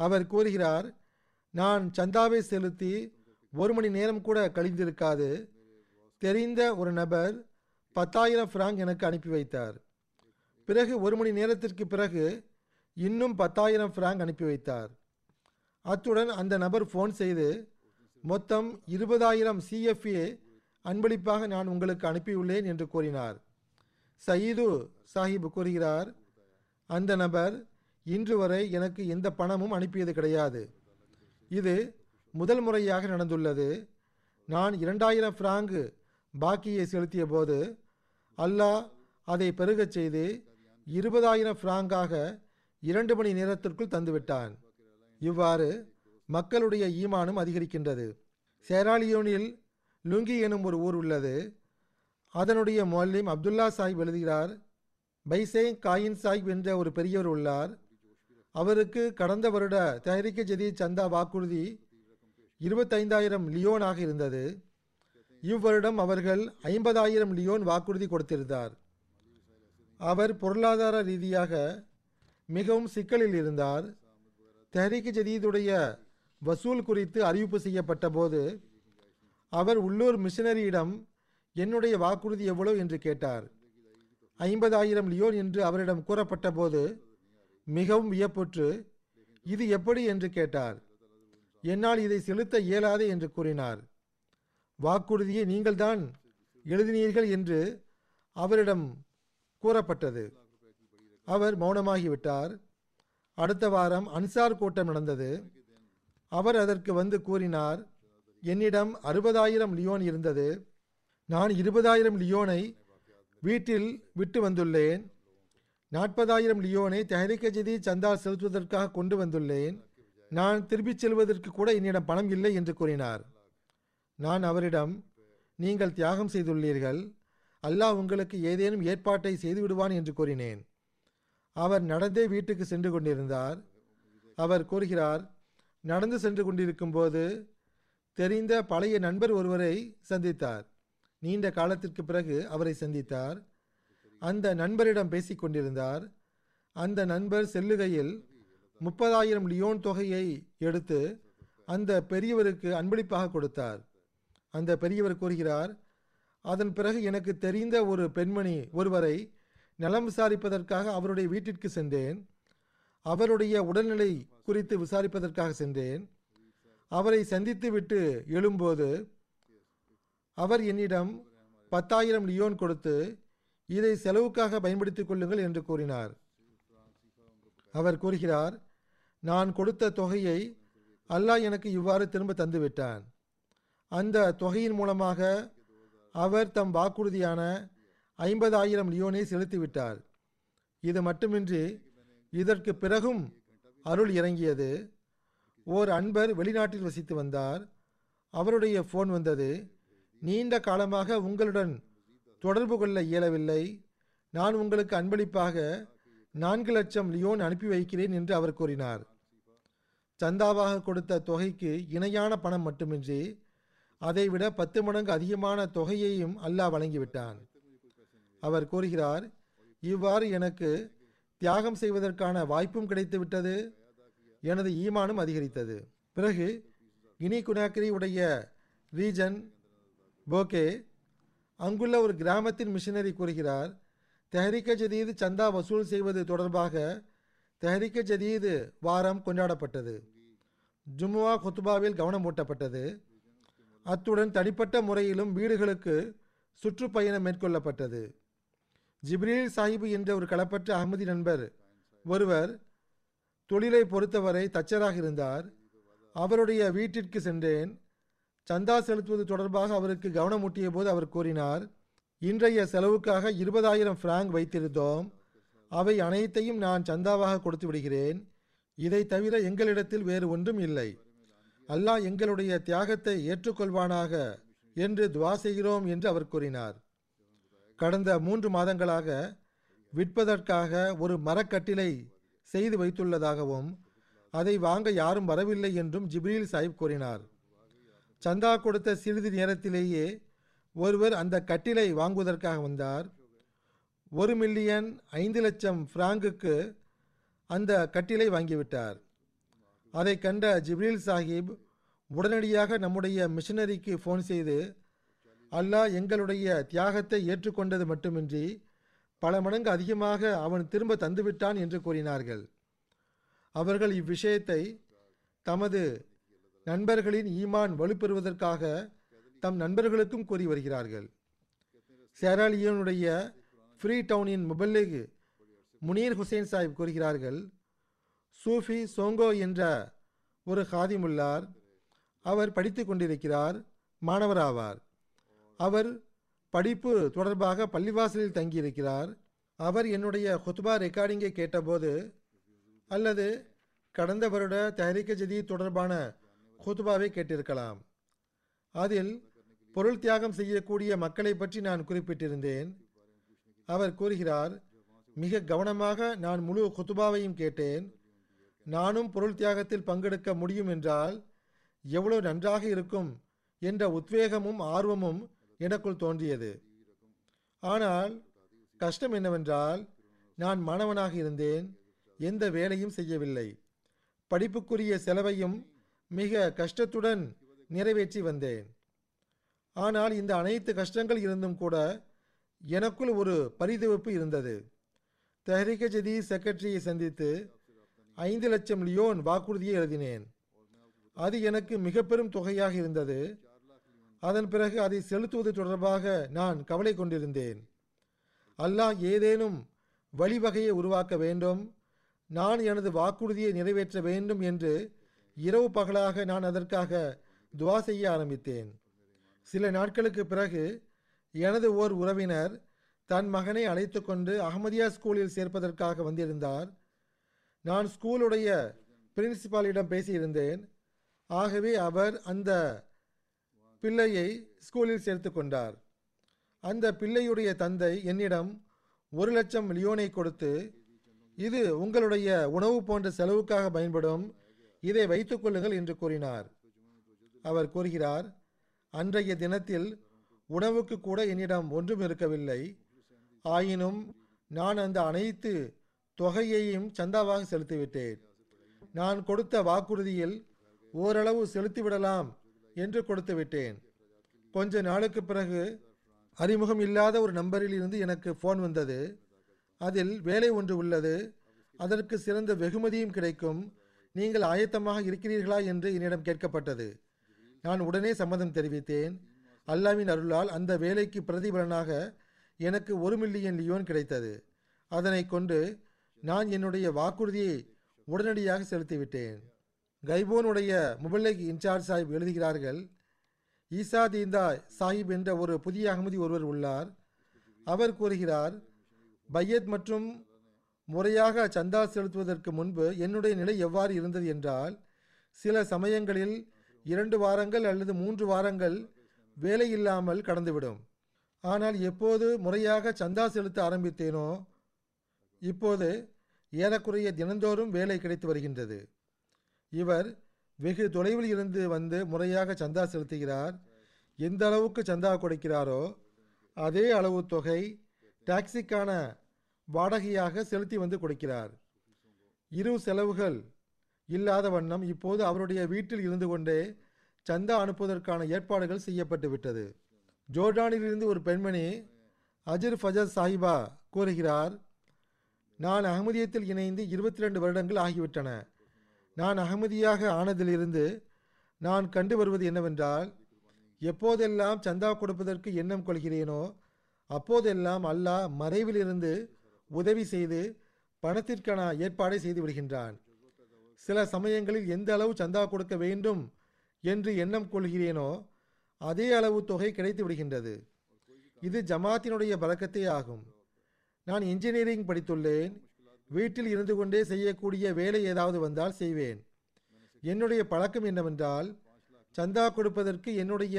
அவர் கூறுகிறார் நான் சந்தாவை செலுத்தி ஒரு மணி நேரம் கூட கழிந்திருக்காது. தெரிந்த ஒரு நபர் பத்தாயிரம் ஃப்ராங்க் எனக்கு அனுப்பி வைத்தார். பிறகு ஒரு மணி நேரத்திற்கு பிறகு இன்னும் பத்தாயிரம் ஃப்ராங்க் அனுப்பி வைத்தார். அத்துடன் அந்த நபர் ஃபோன் செய்து மொத்தம் இருபதாயிரம் சிஎஃப்ஏ அன்பளிப்பாக நான் உங்களுக்கு அனுப்பியுள்ளேன் என்று கூறினார். சயீது சாஹிப் கூறுகிறார் அந்த நபர் இன்று வரை எனக்கு எந்த பணமும் அனுப்பியது கிடையாது. இது முதல் முறையாக நடந்துள்ளது. நான் இரண்டாயிரம் ஃப்ராங்கு பாக்கியை செலுத்திய போது அல்லாஹ் அதை பெருகச் செய்து இருபதாயிரம் ஃப்ராங்காக இரண்டு மணி நேரத்திற்குள் தந்துவிட்டான். இவ்வாறு மக்களுடைய ஈமானும் அதிகரிக்கின்றது. சேராலியோனில் லுங்கி எனும் ஒரு ஊர் உள்ளது. அதனுடைய மொல்லிம் அப்துல்லா சாஹிப் எழுதுகிறார் பைசே காயின் சாஹிப் என்ற ஒரு பெரியவர் உள்ளார். அவருக்கு கடந்த வருட தஹரிக்க ஜதி சந்தா வாக்குறுதி இருபத்தைந்தாயிரம் லியோனாக இருந்தது. இவ்வருடம் அவர்கள் ஐம்பதாயிரம் லியோன் வாக்குறுதி கொடுத்திருந்தார். அவர் பொருளாதார ரீதியாக மிகவும் சிக்கலில் இருந்தார். தெஹரிக்கு ஜதீதுடைய வசூல் குறித்து அறிவிப்பு செய்யப்பட்ட போது அவர் உள்ளூர் மிஷனரியிடம் என்னுடைய வாக்குறுதி எவ்வளவு? என்று கேட்டார். ஐம்பதாயிரம் லியோன் என்று அவரிடம் கூறப்பட்ட போது மிகவும் வியப்புற்று இது எப்படி? என்று கேட்டார். என்னால் இதை செலுத்த இயலாது என்று கூறினார். வாக்குறுதியை நீங்கள்தான் எழுதினீர்கள் என்று அவரிடம் கூறப்பட்டது. அவர் மௌனமாகிவிட்டார். அடுத்த வாரம் அன்சார் கூட்டம் நடந்தது. அவர் அதற்கு வந்து கூறினார் என்னிடம் அறுபதாயிரம் லியோன் இருந்தது. நான் இருபதாயிரம் லியோனை வீட்டில் விட்டு வந்துள்ளேன். நாற்பதாயிரம் லியோனை தெஹரிக்க ஜதி சந்தா செலுத்துவதற்காக கொண்டு வந்துள்ளேன். நான் திரும்பிச் செல்வதற்கு கூட என்னிடம் பணம் இல்லை என்று கூறினார். நான் அவரிடம் நீங்கள் தியாகம் செய்துள்ளீர்கள். அல்லாஹ் உங்களுக்கு ஏதேனும் ஏற்பாட்டை செய்து விடுவான் என்று கூறினேன். அவர் நடந்தே வீட்டுக்கு சென்று கொண்டிருந்தார். அவர் கூறுகிறார் நடந்து சென்று கொண்டிருக்கும் போது தெரிந்த பழைய நண்பர் ஒருவரை சந்தித்தார். நீண்ட காலத்திற்கு பிறகு அவரை சந்தித்தார். அந்த நண்பரிடம் பேசிக் கொண்டிருந்தார். அந்த நண்பர் செல்லுகையில் முப்பதாயிரம் லியோன் தொகையை எடுத்து அந்த பெரியவருக்கு அன்பளிப்பாக கொடுத்தார். அந்த பெரியவர் கூறுகிறார் அதன் பிறகு எனக்கு தெரிந்த ஒரு பெண்மணி ஒருவரை நலம் விசாரிப்பதற்காக அவருடைய வீட்டிற்கு சென்றேன். அவருடைய உடல்நிலை குறித்து விசாரிப்பதற்காக சென்றேன். அவரை சந்தித்து விட்டு எழும்போது அவர் என்னிடம் பத்தாயிரம் லியோன் கொடுத்து இதை செலவுக்காக பயன்படுத்திக் கொள்ளுங்கள் என்று கூறினார். அவர் கூறுகிறார் நான் கொடுத்த தொகையை அல்லாஹ் எனக்கு இவ்வாறு திரும்ப தந்துவிட்டான். அந்த தொகையின் மூலமாக அவர் தம் வாக்குறுதியான ஐம்பதாயிரம் லியோனை செலுத்திவிட்டார். இது மட்டுமின்றி இதற்கு பிறகும் அருள் இறங்கியது. ஓர் அன்பர் வெளிநாட்டில் வசித்து வந்தார். அவருடைய ஃபோன் வந்தது நீண்ட காலமாக உங்களுடன் தொடர்பு கொள்ள இயலவில்லை. நான் உங்களுக்கு அன்பளிப்பாக நான்கு லட்சம் லியோன் அனுப்பி வைக்கிறேன் என்று அவர் கூறினார். சந்தாவாக கொடுத்த தொகைக்கு இணையான பணம் மட்டுமின்றி அதைவிட பத்து மடங்கு அதிகமான தொகையையும் அல்லாஹ் வழங்கிவிட்டான். அவர் கூறுகிறார் இவ்வாறு எனக்கு தியாகம் செய்வதற்கான வாய்ப்பும் கிடைத்து விட்டது எனது ஈமானும் அதிகரித்தது. பிறகு கினி குனாக்கரி உடைய ரீஜன் போகே அங்குள்ள ஒரு கிராமத்தின் மிஷினரி கூறுகிறார் தெஹரிக்க ஜதீது சந்தா வசூல் செய்வது தொடர்பாக தெஹரிக்க ஜதீது வாரம் கொண்டாடப்பட்டது. ஜும்முவா குத்துபாவில் கவனம் ஊட்டப்பட்டது. அத்துடன் தனிப்பட்ட முறையிலும் வீடுகளுக்கு சுற்றுப்பயணம் மேற்கொள்ளப்பட்டது. ஜிப்ரீல் சாஹிபு என்ற ஒரு களப்பற்ற அகமதி நண்பர் ஒருவர் தொழிலை பொறுத்தவரை தச்சராக இருந்தார். அவருடைய வீட்டிற்கு சென்றேன். சந்தா செலுத்துவது தொடர்பாக அவருக்கு கவனமூட்டிய போது அவர் கூறினார் இன்றைய செலவுக்காக இருபதாயிரம் பிராங்க் வைத்திருந்தோம். அவை அனைத்தையும் நான் சந்தாவாக கொடுத்து விடுகிறேன். இதை தவிர எங்களிடத்தில் வேறு ஒன்றும் இல்லை. அல்லாஹ் எங்களுடைய தியாகத்தை ஏற்றுக்கொள்வானாக என்று துவா செய்கிறோம் என்று அவர் கூறினார். கடந்த மூன்று மாதங்களாக விற்பதற்காக ஒரு மரக்கட்டிலை செய்து வைத்துள்ளதாகவும் அதை வாங்க யாரும் வரவில்லை என்றும் ஜிப்ரீல் சாஹிப் கூறினார். சந்தா கொடுத்த சிறிது நேரத்திலேயே ஒருவர் அந்த கட்டிலை வாங்குவதற்காக வந்தார். ஒரு மில்லியன் ஐந்து லட்சம் பிராங்குக்கு அந்த கட்டிலை வாங்கிவிட்டார். அதை கண்ட ஜிப்ரீல் சாஹிப் உடனடியாக நம்முடைய மிஷனரிக்கு ஃபோன் செய்து அல்லாஹ் எங்களுடைய தியாகத்தை ஏற்றுக்கொண்டது மட்டுமின்றி பல மடங்கு அதிகமாக அவன் திரும்ப தந்துவிட்டான் என்று கூறினார்கள். அவர்கள் இவ்விஷயத்தை தமது நண்பர்களின் ஈமான் வலுப்பெறுவதற்காக தம் நண்பர்களுக்கும் கூறி வருகிறார்கள். சேராலியனுடைய ஃப்ரீ டவுனின் முபல்லிக் முனீர் ஹுசைன் சாஹிப் கூறுகிறார்கள் சூஃபி சோங்கோ என்ற ஒரு ஹாதிமுல்லார் அவர் படித்து கொண்டிருக்கிறார் மாணவராவார். அவர் படிப்பு தொடர்பாக பள்ளிவாசலில் தங்கியிருக்கிறார். அவர் என்னுடைய ஹுத்பா ரெக்கார்டிங்கை கேட்டபோது அல்லது கடந்த வருட தஹரிக்க ஜதி தொடர்பான ஹுத்பாவை கேட்டிருக்கலாம். அதில் பொருள் தியாகம் செய்யக்கூடிய மக்களை பற்றி நான் குறிப்பிட்டிருந்தேன். அவர் கூறுகிறார் மிக கவனமாக நான் முழு குத்துபாவையும் கேட்டேன். நானும் பொருள் தியாகத்தில் பங்கெடுக்க முடியும் என்றால் எவ்வளவு நன்றாக இருக்கும் என்ற உத்வேகமும் ஆர்வமும் எனக்குள் தோன்றியது. ஆனால் கஷ்டம் என்னவென்றால் நான் மாணவனாக இருந்தேன் எந்த வேலையும் செய்யவில்லை. படிப்புக்குரிய செலவையும் மிக கஷ்டத்துடன் நிறைவேற்றி வந்தேன். ஆனால் இந்த அனைத்து கஷ்டங்கள் இருந்தும் கூட எனக்குள் ஒரு பரிதவிப்பு இருந்தது. தஹரிக ஜதி செக்ரட்டரியை சந்தித்து ஐந்து லட்சம் லியோன் வாக்குறுதியை எழுதினேன். அது எனக்கு மிக பெரும் தொகையாக இருந்தது. அதன் பிறகு அதை செலுத்துவது தொடர்பாக நான் கவலை கொண்டிருந்தேன். அல்லாஹ் ஏதேனும் வழிவகையை உருவாக்க வேண்டும் நான் எனது வாக்குறுதியை நிறைவேற்ற வேண்டும் என்று இரவு பகலாக நான் அதற்காக துவா செய்ய ஆரம்பித்தேன். சில நாட்களுக்கு பிறகு எனது ஓர் உறவினர் தன் மகனை அழைத்து கொண்டு அகமதியா ஸ்கூலில் சேர்ப்பதற்காக வந்திருந்தார். நான் ஸ்கூலுடைய பிரின்சிபாலிடம் பேசியிருந்தேன். ஆகவே அவர் அந்த பிள்ளையை ஸ்கூலில் சேர்த்து கொண்டார். அந்த பிள்ளையுடைய தந்தை என்னிடம் ஒரு லட்சம் லியோனை கொடுத்து இது உங்களுடைய உணவு போன்ற செலவுக்காக பயன்படும் இதை வைத்துக் கொள்ளுங்கள் என்று கூறினார். அவர் கூறுகிறார் அன்றைய தினத்தில் உணவுக்கு கூட என்னிடம் ஒன்றும் இருக்கவில்லை. ஆயினும் நான் அந்த அனைத்து தொகையையும் சந்தாவாக செலுத்திவிட்டேன். நான் கொடுத்த வாக்குறுதியில் ஓரளவு செலுத்திவிடலாம் என்று கொடுத்து விட்டேன் கொஞ்ச நாளுக்கு பிறகு அறிமுகம் இல்லாத ஒரு நம்பரில் இருந்து எனக்கு ஃபோன் வந்தது. அதில் வேலை ஒன்று உள்ளது. அதற்கு சிறந்த வெகுமதியும் கிடைக்கும். நீங்கள் ஆயத்தமாக இருக்கிறீர்களா என்று என்னிடம் கேட்கப்பட்டது. நான் உடனே சம்மதம் தெரிவித்தேன். அல்லாவின் அருளால் அந்த வேலைக்கு பிரதிபலனாக எனக்கு ஒரு மில்லியன் லியோன் கிடைத்தது. அதனை கொண்டு நான் என்னுடைய வாக்குறுதியை உடனடியாக செலுத்திவிட்டேன். கைபோனுடைய முபல்லைக் இன்சார்ஜ் சாஹிப் எழுதுகிறார்கள் ஈசா தீந்தா சாஹிப் என்ற ஒரு புதிய அகமதி ஒருவர் உள்ளார். அவர் கூறுகிறார் பையத் மற்றும் முறையாக சந்தா செலுத்துவதற்கு முன்பு என்னுடைய நிலை எவ்வாறு இருந்தது என்றால் சில சமயங்களில் இரண்டு வாரங்கள் அல்லது மூன்று வாரங்கள் வேலை இல்லாமல் கடந்துவிடும். ஆனால் எப்போது முறையாக சந்தா செலுத்த ஆரம்பித்தேனோ இப்போது ஏறக்குறைய தினந்தோறும் வேலை கிடைத்து வருகின்றது. இவர் வெகு தொலைவில் இருந்து வந்து முறையாக சந்தா செலுத்துகிறார். எந்த அளவுக்கு சந்தா கொடுக்கிறாரோ அதே அளவு தொகை டாக்ஸிக்கான வாடகையாக செலுத்தி வந்து கொடுக்கிறார். இரு செலவுகள் இல்லாத வண்ணம் இப்போது அவருடைய வீட்டில் இருந்து கொண்டே சந்தா அனுப்புவதற்கான ஏற்பாடுகள் செய்யப்பட்டு விட்டது. ஜோர்டானிலிருந்து ஒரு பெண்மணி அஜிர் ஃபஜர் சாஹிபா கூறுகிறார் நான் அகமதியத்தில் இணைந்து இருபத்தி ரெண்டு வருடங்கள் ஆகிவிட்டன. நான் அகமதியாக ஆனதிலிருந்து நான் கண்டு வருவது என்னவென்றால் எப்போதெல்லாம் சந்தா கொடுப்பதற்கு எண்ணம் கொள்கிறேனோ அப்போதெல்லாம் அல்லாஹ் மறைவிலிருந்து உதவி செய்து பணத்திற்கான ஏற்பாடை செய்து விடுகின்றான். சில சமயங்களில் எந்த அளவு சந்தா கொடுக்க வேண்டும் என்று எண்ணம் கொள்கிறேனோ அதே அளவு தொகை கிடைத்து விடுகின்றது. இது ஜமாத்தினுடைய பழக்கத்தே ஆகும். நான் இன்ஜினியரிங் படித்துள்ளேன். வீட்டில் இருந்து கொண்டே செய்யக்கூடிய வேலை ஏதாவது வந்தால் செய்வேன். என்னுடைய பழக்கம் என்னவென்றால் சந்தா கொடுப்பதற்கு என்னுடைய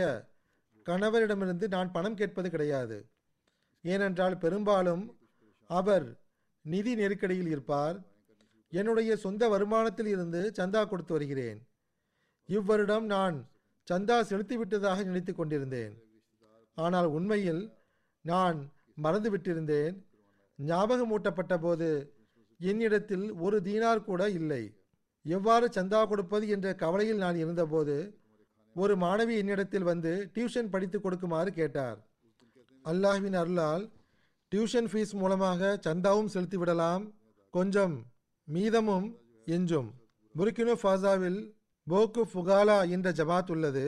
கணவரிடமிருந்து நான் பணம் கேட்பது கிடையாது. ஏனென்றால் பெரும்பாலும் அவர் நிதி நெருக்கடியில் இருப்பார். என்னுடைய சொந்த வருமானத்தில் இருந்து சந்தா கொடுத்து வருகிறேன். இவ்வருடம் நான் சந்தா செலுத்திவிட்டதாக நினைத்து கொண்டிருந்தேன். ஆனால் உண்மையில் நான் மறந்துவிட்டிருந்தேன். ஞாபகமூட்டப்பட்ட போது என்னிடத்தில் ஒரு தீனார் கூட இல்லை. எவ்வாறு சந்தா கொடுப்பது என்ற கவலையில் நான் இருந்தபோது ஒரு மாணவி என்னிடத்தில் வந்து டியூஷன் படித்து கொடுக்குமாறு கேட்டார். அல்லாஹ்வின் அருளால் டியூஷன் ஃபீஸ் மூலமாக சந்தாவும் செலுத்திவிடலாம் கொஞ்சம் மீதமும் எஞ்சும் புர்கினோ ஃபாசாவில் போக்கு ஃபுகாலா என்ற ஜமாத் உள்ளது.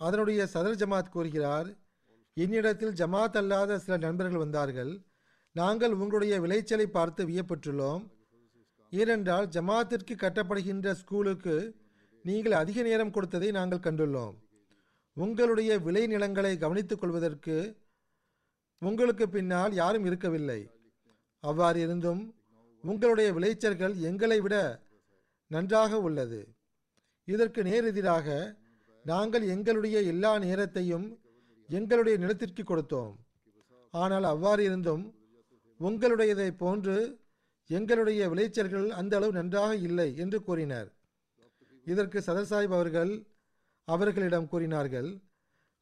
அதனுடைய சதர் ஜமாத் கூறுகிறார் என்னிடத்தில் ஜமாத் அல்லாத சில நண்பர்கள் வந்தார்கள். நாங்கள் உங்களுடைய விளைச்சலை பார்த்து வியப்பட்டுள்ளோம் ஏனென்றால் ஜமாத்திற்கு கட்டப்படுகின்ற ஸ்கூலுக்கு நீங்கள் அதிக நேரம் கொடுத்ததை நாங்கள் கண்டுள்ளோம். உங்களுடைய விளை நிலங்களை கவனித்துக் கொள்வதற்கு உங்களுக்கு பின்னால் யாரும் இருக்கவில்லை. அவ்வாறு இருந்தும் உங்களுடைய விளைச்சல்கள் எங்களை விட நன்றாக உள்ளது. இதற்கு நேரெதிராக நாங்கள் எங்களுடைய எல்லா நேரத்தையும் எங்களுடைய நிலத்திற்கு கொடுத்தோம். ஆனால் அவ்வாறு இருந்தும் உங்களுடையதை போன்று எங்களுடைய விளைச்சல்கள் அந்த அளவு நன்றாக இல்லை என்று கூறினர். இதற்கு சதர் சாஹிப் அவர்கள் அவர்களிடம் கூறினார்கள்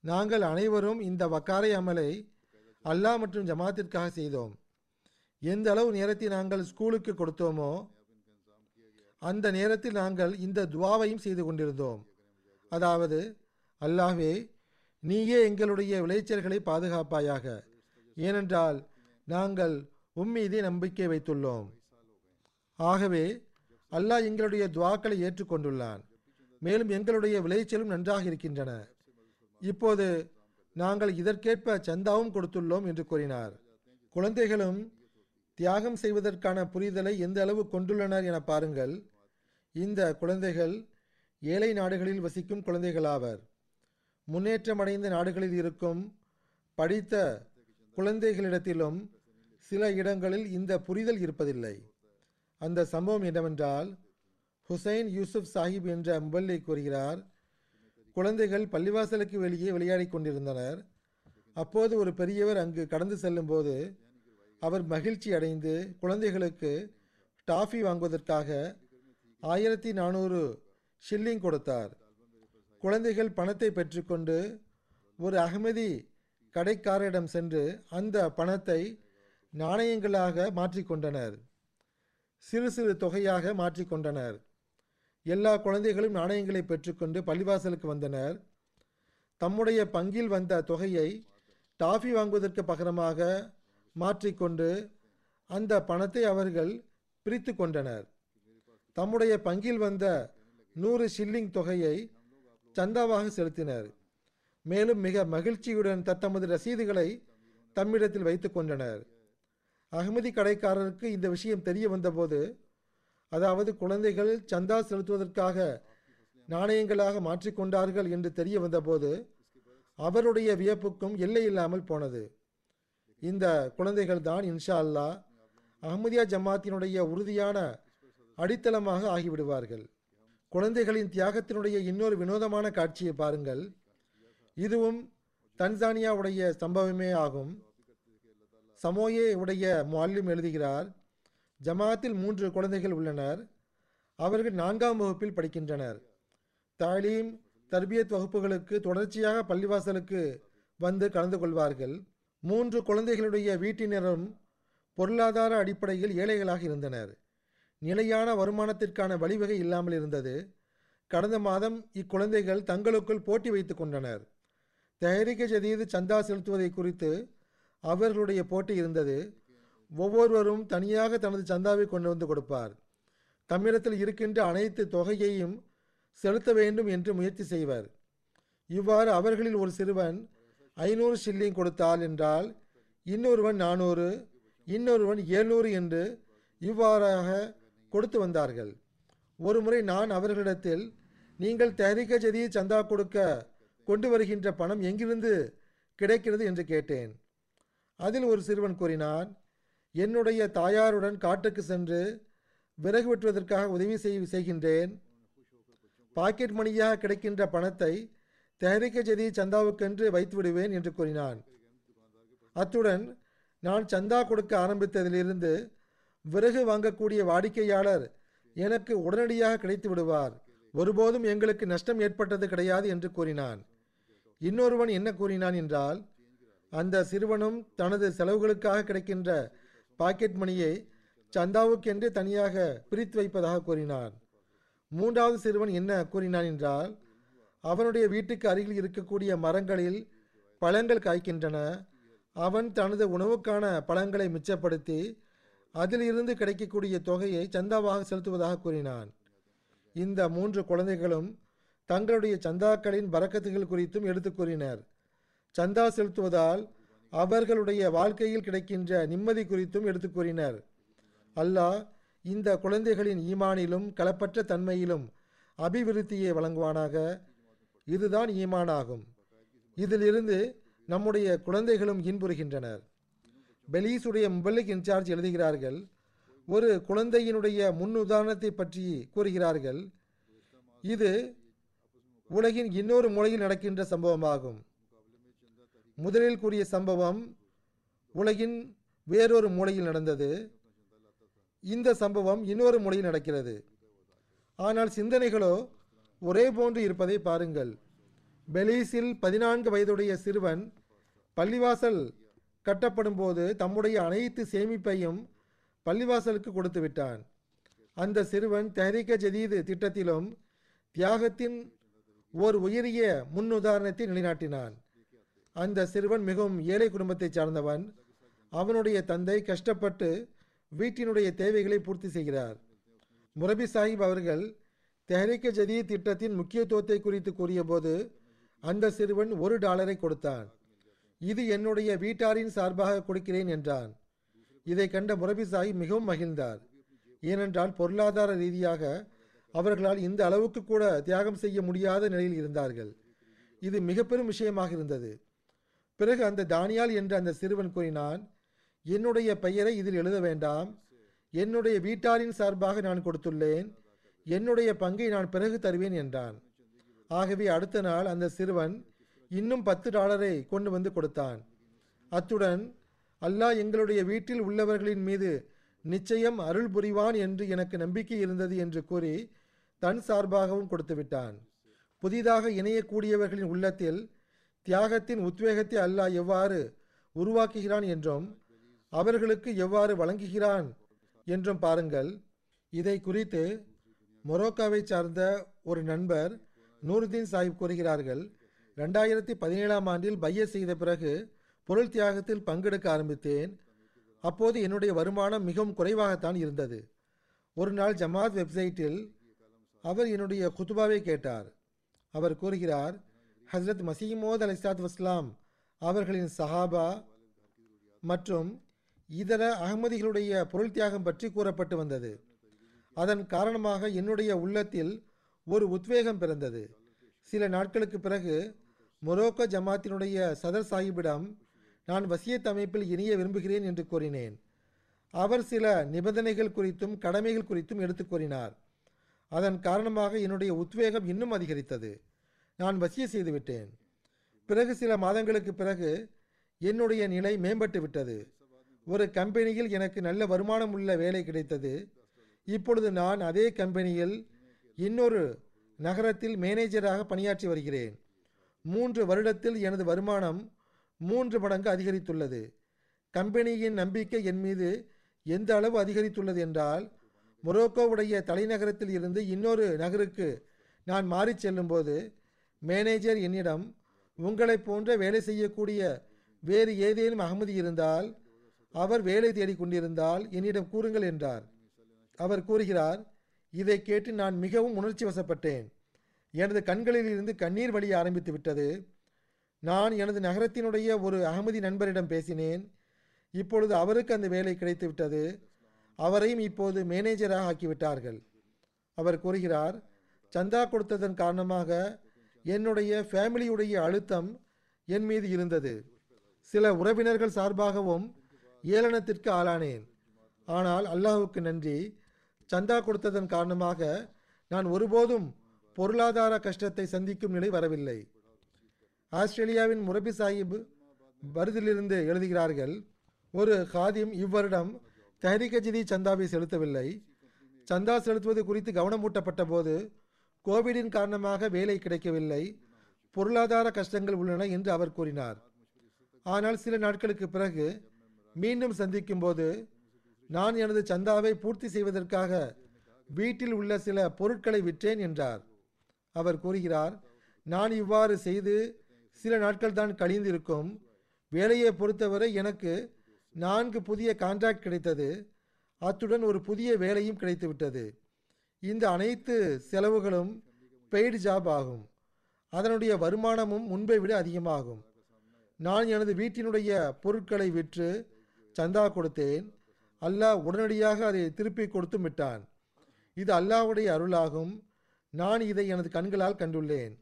நாங்கள் அனைவரும் இந்த வக்காரை அமலை அல்லாஹ் மற்றும் ஜமாத்திற்காக செய்தோம். எந்த அளவு நேரத்தை நாங்கள் ஸ்கூலுக்கு கொடுத்தோமோ அந்த நேரத்தில் நாங்கள் இந்த துவாவையும் செய்து கொண்டிருந்தோம். அதாவது அல்லாஹ்வே நீயே எங்களுடைய விளைச்சல்களை பாதுகாப்பாயாக. ஏனென்றால் நாங்கள் உம்மீதே நம்பிக்கை வைத்துள்ளோம். ஆகவே அல்லாஹ் எங்களுடைய துவாக்களை ஏற்றுக்கொண்டுள்ளான். மேலும் எங்களுடைய விளைச்சலும் நன்றாக இருக்கின்றன. இப்போது நாங்கள் இதற்கேற்ப சந்தாவும் கொடுத்துள்ளோம் என்று கூறினார். குழந்தைகளும் தியாகம் செய்வதற்கான புரிதலை எந்த அளவு கொண்டுள்ளனர் என பாருங்கள். இந்த குழந்தைகள் ஏழை நாடுகளில் வசிக்கும் குழந்தைகளாவர். முன்னேற்றமடைந்த நாடுகளில் இருக்கும் படித்த குழந்தைகளிடத்திலும் சில இடங்களில் இந்த புரிதல் இருப்பதில்லை. அந்த சம்பவம் என்னவென்றால் ஹுசைன் யூசுப் சாஹிப் என்ற முபல்லை கூறுகிறார் குழந்தைகள் பள்ளிவாசலுக்கு வெளியே விளையாடிக் கொண்டிருந்தனர். அப்போது ஒரு பெரியவர் அங்கு கடந்து செல்லும்போது அவர் மகிழ்ச்சி அடைந்து குழந்தைகளுக்கு டாஃபி வாங்குவதற்காக ஆயிரத்தி நானூறு ஷில்லிங் கொடுத்தார். குழந்தைகள் பணத்தை பெற்றுக்கொண்டு ஒரு அகமதி கடைக்காரரிடம் சென்று அந்த பணத்தை நாணயங்களாக மாற்றிக்கொண்டனர். சிறு சிறு தொகையாக மாற்றிக்கொண்டனர். எல்லா குழந்தைகளும் நாணயங்களை பெற்றுக்கொண்டு பள்ளிவாசலுக்கு வந்தனர். தம்முடைய பங்கில் வந்த தொகையை டாஃபி வாங்குவதற்கு பகரமாக மாற்றிக்கொண்டு அந்த பணத்தை அவர்கள் பிரித்து கொண்டனர். தம்முடைய பங்கில் வந்த நூறு ஷில்லிங் தொகையை சந்தாவாக செலுத்தினர். மேலும் மிக மகிழ்ச்சியுடன் தத்தமது ரசீதுகளை தம்மிடத்தில் வைத்து கொண்டனர். அகமதி கடைக்காரருக்கு இந்த விஷயம் தெரிய வந்தபோது அதாவது குழந்தைகள் சந்தா செலுத்துவதற்காக நாணயங்களாக மாற்றிக்கொண்டார்கள் என்று தெரிய வந்தபோது அவருடைய வியப்புக்கும் எல்லை இல்லாமல் போனது. இந்த குழந்தைகள் தான் இன்ஷா அல்லாஹ் அஹமதியா ஜமாத்தினுடைய உறுதியான அடித்தளமாக ஆகிவிடுவார்கள். குழந்தைகளின் தியாகத்தினுடைய இன்னொரு வினோதமான காட்சியை பாருங்கள். இதுவும் தன்சானியாவுடைய சம்பவமே ஆகும். சமோயே உடைய முல்லிம் எழுதுகிறார் ஜமாத்தில் மூன்று குழந்தைகள் உள்ளனர் அவர்கள் நான்காம் வகுப்பில் படிக்கின்றனர். தாலீம் தர்பியத் வகுப்புகளுக்கு தொடர்ச்சியாக பள்ளிவாசலுக்கு வந்து கலந்து கொள்வார்கள். மூன்று குழந்தைகளுடைய வீட்டினரும் பொருளாதார அடிப்படையில் ஏழைகளாக இருந்தனர். நிலையான வருமானத்திற்கான வழிவகை இல்லாமல் இருந்தது. கடந்த மாதம் இக்குழந்தைகள் தங்களுக்குள் போட்டி வைத்துக் கொண்டனர். தெஹரிக ஜதீது சந்தா செலுத்துவதை குறித்து அவர்களுடைய போட்டி இருந்தது. ஒவ்வொருவரும் தனியாக தனது சந்தாவை கொண்டு வந்து கொடுப்பார். தம்மிடத்தில் இருக்கின்ற அனைத்து தொகையையும் செலுத்த வேண்டும் என்று முயற்சி செய்வர். இவ்வாறு அவர்களில் ஒரு சிறுவன் ஐநூறு ஷில்லிங் கொடுத்தால் என்றால் இன்னொருவன் நானூறு இன்னொருவன் ஏழ்நூறு என்று இவ்வாறாக கொடுத்து வந்தார்கள். ஒருமுறை நான் அவர்களிடத்தில் நீங்கள் தயாரிக்க ஜதியை சந்தா கொடுக்க கொண்டு வருகின்ற பணம் எங்கிருந்து கிடைக்கிறது? என்று கேட்டேன். அதில் ஒரு சிறுவன் கூறினான் என்னுடைய தாயாருடன் காட்டுக்கு சென்று விறகு வெட்டுவதற்காக உதவி செய் செய்கின்றேன். பாக்கெட் மணியாக கிடைக்கின்ற பணத்தை தெஹரிக்க ஜதி சந்தாவுக்கென்று வைத்து விடுவேன் என்று கூறினான். அத்துடன் நான் சந்தா கொடுக்க ஆரம்பித்ததிலிருந்து விறகு வாங்கக்கூடிய வாடிக்கையாளர் எனக்கு உடனடியாக கிடைத்து விடுவார். ஒருபோதும் எங்களுக்கு நஷ்டம் ஏற்பட்டது கிடையாது என்று கூறினான். இன்னொருவன் என்ன கூறினான் என்றால் அந்த சிறுவனும் தனது செலவுகளுக்காக கிடைக்கின்ற பாக்கெட் மணியை சந்தாவுக்கென்று தனியாக பிரித்து வைப்பதாக கூறினான். மூன்றாவது சிறுவன் என்ன கூறினான் என்றால் அவனுடைய வீட்டுக்கு அருகில் இருக்கக்கூடிய மரங்களில் பழங்கள் காய்க்கின்றன. அவன் தனது உணவுக்கான பழங்களை மிச்சப்படுத்தி அதிலிருந்து கிடைக்கக்கூடிய தொகையை சந்தாவாக செலுத்துவதாக கூறினான். இந்த மூன்று குழந்தைகளும் தங்களுடைய சந்தாக்களின் பறக்கத்துகள் குறித்தும் எடுத்து கூறினர். சந்தா செலுத்துவதால் அவர்களுடைய வாழ்க்கையில் கிடைக்கின்ற நிம்மதி குறித்தும் எடுத்து கூறினர். அல்லாஹ் இந்த குழந்தைகளின் ஈமானிலும் களப்பற்ற தன்மையிலும் அபிவிருத்தியை வழங்குவானாக. இதுதான் ஈமானாகும். இதிலிருந்து நம்முடைய குழந்தைகளும் இன்புறுகின்றனர். பெலீஸுடைய முபல்லிக் இன்சார்ஜ் எழுதுகிறார்கள் ஒரு குழந்தையினுடைய முன்னுதாரணத்தை பற்றி கூறுகிறார்கள் இது உலகின் இன்னொரு மூலையில் நடக்கின்ற சம்பவமாகும். முதலில் கூறிய சம்பவம் உலகின் வேறொரு மூலையில் நடந்தது. இந்த சம்பவம் இன்னொரு மூலையில் நடக்கிறது. ஆனால் சிந்தனைகளோ ஒரே போன்று இருப்பதை பாருங்கள். பெலீஸில் பதினான்கு வயதுடைய சிறுவன் பள்ளிவாசல் கட்டப்படும் போது தம்முடைய அனைத்து சேமிப்பையும் பள்ளிவாசலுக்கு கொடுத்து விட்டான். அந்த சிறுவன் தெஹரிக்க ஜதீது திட்டத்திலும் தியாகத்தின் ஓர் உயரிய முன்னுதாரணத்தை நிலைநாட்டினான். அந்த சிறுவன் மிகவும் ஏழை குடும்பத்தைச் சார்ந்தவன். அவனுடைய தந்தை கஷ்டப்பட்டு வீட்டினுடைய தேவைகளை பூர்த்தி செய்கிறார். முரபி சாஹிப் அவர்கள் தெஹரிக்க ஜதி திட்டத்தின் முக்கியத்துவத்தை குறித்து கூறியபோது அந்த சிறுவன் ஒரு டாலரை கொடுத்தான். இது என்னுடைய வீட்டாரின் சார்பாக கொடுக்கிறேன் என்றான். இதை கண்ட முரபி சாஹிப் மிகவும் மகிழ்ந்தார். ஏனென்றால் பொருளாதார ரீதியாக அவர்களால் இந்த அளவுக்கு கூட தியாகம் செய்ய முடியாத நிலையில் இருந்தார்கள். இது மிக பெரும் விஷயமாக இருந்தது. பிறகு அந்த தானியால் என்று அந்த சிறுவன் கூறினான் என்னுடைய பெயரை இதில் எழுத வேண்டாம். என்னுடைய வீட்டாரின் சார்பாக நான் கொடுத்துள்ளேன். என்னுடைய பங்கை நான் பிறகு தருவேன் என்றான். ஆகவே அடுத்த நாள் அந்த சிறுவன் இன்னும் பத்து டாலரை கொண்டு வந்து கொடுத்தான். அத்துடன் அல்லாஹ் எங்களுடைய வீட்டில் உள்ளவர்களின் மீது நிச்சயம் அருள் புரிவான் என்று எனக்கு நம்பிக்கை இருந்தது என்று கூறி தன் சார்பாகவும் கொடுத்து விட்டான். புதிதாக இணையக்கூடியவர்களின் உள்ளத்தில் தியாகத்தின் உத்வேகத்தை அல்லாஹ் எவ்வாறு உருவாக்குகிறான் என்றும் அவர்களுக்கு எவ்வாறு வழங்குகிறான் என்றும் பாருங்கள். இதை குறித்து மொரோக்காவை சார்ந்த ஒரு நண்பர் நூருதீன் சாஹிப் கூறுகிறார்கள். ரெண்டாயிரத்தி பதினேழாம் ஆண்டில் பைய செய்த பிறகு பொருள் தியாகத்தில் பங்கெடுக்க ஆரம்பித்தேன். அப்போது என்னுடைய வருமானம் மிகவும் குறைவாகத்தான் இருந்தது. ஒரு நாள் ஜமாத் வெப்சைட்டில் அவர் என்னுடைய குத்துபாவை கேட்டார். அவர் கூறுகிறார் ஹஸ்ரத் மசீமோத் அலிஸ்லாத் வஸ்லாம் அவர்களின் சஹாபா மற்றும் இதர அகமதிகளுடைய பொருள் தியாகம் பற்றி கூறப்பட்டு வந்தது. அதன் காரணமாக என்னுடைய உள்ளத்தில் ஒரு உத்வேகம் பிறந்தது. சில நாட்களுக்கு பிறகு மொரோக்கோ ஜமாத்தினுடைய சதர் சாஹிப்பிடம் நான் வசியத் அமைப்பில் இணைய விரும்புகிறேன் என்று கூறினேன். அவர் சில நிபந்தனைகள் குறித்தும் கடமைகள் குறித்தும் எடுத்து கூறினார். அதன் காரணமாக என்னுடைய உத்வேகம் இன்னும் அதிகரித்தது. நான் வசிய செய்துவிட்டேன் பிறகு சில மாதங்களுக்கு பிறகு என்னுடைய நிலை மேம்பட்டு விட்டது. ஒரு கம்பெனியில் எனக்கு நல்ல வருமானம் உள்ள வேலை கிடைத்தது. இப்பொழுது நான் அதே கம்பெனியில் இன்னொரு நகரத்தில் மேனேஜராக பணியாற்றி வருகிறேன். மூன்று வருடத்தில் எனது வருமானம் மூன்று மடங்கு அதிகரித்துள்ளது. கம்பெனியின் நம்பிக்கை என் மீது எந்த அளவு அதிகரித்துள்ளது என்றால் மொரோக்கோவுடைய தலைநகரத்தில் இருந்து இன்னொரு நகருக்கு நான் மாறிச் செல்லும்போது மேனேஜர் என்னிடம் உங்களைப் போன்ற வேலை செய்யக்கூடிய வேறு ஏதேனும் அகமதி இருந்தால் அவர் வேலை தேடிக்கொண்டிருந்தால் என்னிடம் கூறுங்கள் என்றார். அவர் கூறுகிறார் இதை கேட்டு நான் மிகவும் உணர்ச்சி வசப்பட்டேன். எனது கண்களில் இருந்து கண்ணீர் வழிய ஆரம்பித்து விட்டது. நான் எனது நகரத்தினுடைய ஒரு அகமதி நண்பரிடம் பேசினேன். இப்பொழுது அவருக்கு அந்த வேலை கிடைத்து விட்டது அவரையும் இப்போது மேனேஜராக ஆக்கிவிட்டார்கள். அவர் கூறுகிறார் சந்தா கொடுத்ததன் காரணமாக என்னுடைய ஃபேமிலியுடைய அழுத்தம் என் மீது இருந்தது. சில உறவினர்கள் சார்பாகவும் ஏளனத்திற்கு ஆளானேன். ஆனால் அல்லாஹுக்கு நன்றி. சந்தா கொடுத்ததன் காரணமாக நான் ஒருபோதும் பொருளாதார கஷ்டத்தை சந்திக்கும் நிலை வரவில்லை. ஆஸ்திரேலியாவின் முரபி சாஹிப் பருதிலிருந்து எழுதுகிறார்கள் ஒரு ஹாதிம் இவ்வருடம் தஹரிகஜிதி சந்தாவை செலுத்தவில்லை. சந்தா செலுத்துவது குறித்து கவனமூட்டப்பட்ட போது கோவிடின் காரணமாக வேலை கிடைக்கவில்லை. பொருளாதார கஷ்டங்கள் உள்ளன என்று அவர் கூறினார். ஆனால் சில நாட்களுக்கு பிறகு மீண்டும் சந்திக்கும் போது நான் எனது சந்தாவை பூர்த்தி செய்வதற்காக வீட்டில் உள்ள சில பொருட்களை விற்றேன் என்றார். அவர் கூறுகிறார் நான் இவ்வாறு செய்து சில நாட்கள் தான் கழிந்திருக்கும். வேலையை பொறுத்தவரை எனக்கு நான்கு புதிய கான்ட்ராக்ட் கிடைத்தது. அத்துடன் ஒரு புதிய வேலையும் கிடைத்துவிட்டது. இந்த அனைத்து செலவுகளும் பெய்டு ஜாப் ஆகும். அதனுடைய வருமானமும் முன்பை விட அதிகமாகும். நான் எனது வீட்டினுடைய பொருட்களை விற்று சந்தா கொடுத்தேன். அல்லாஹ் உடனடியாக அதை திருப்பி கொடுத்து விட்டான். இது அல்லாஹ்வுடைய அருளாகும். நான் இதை எனது கண்களால் கண்டுள்ளேன்.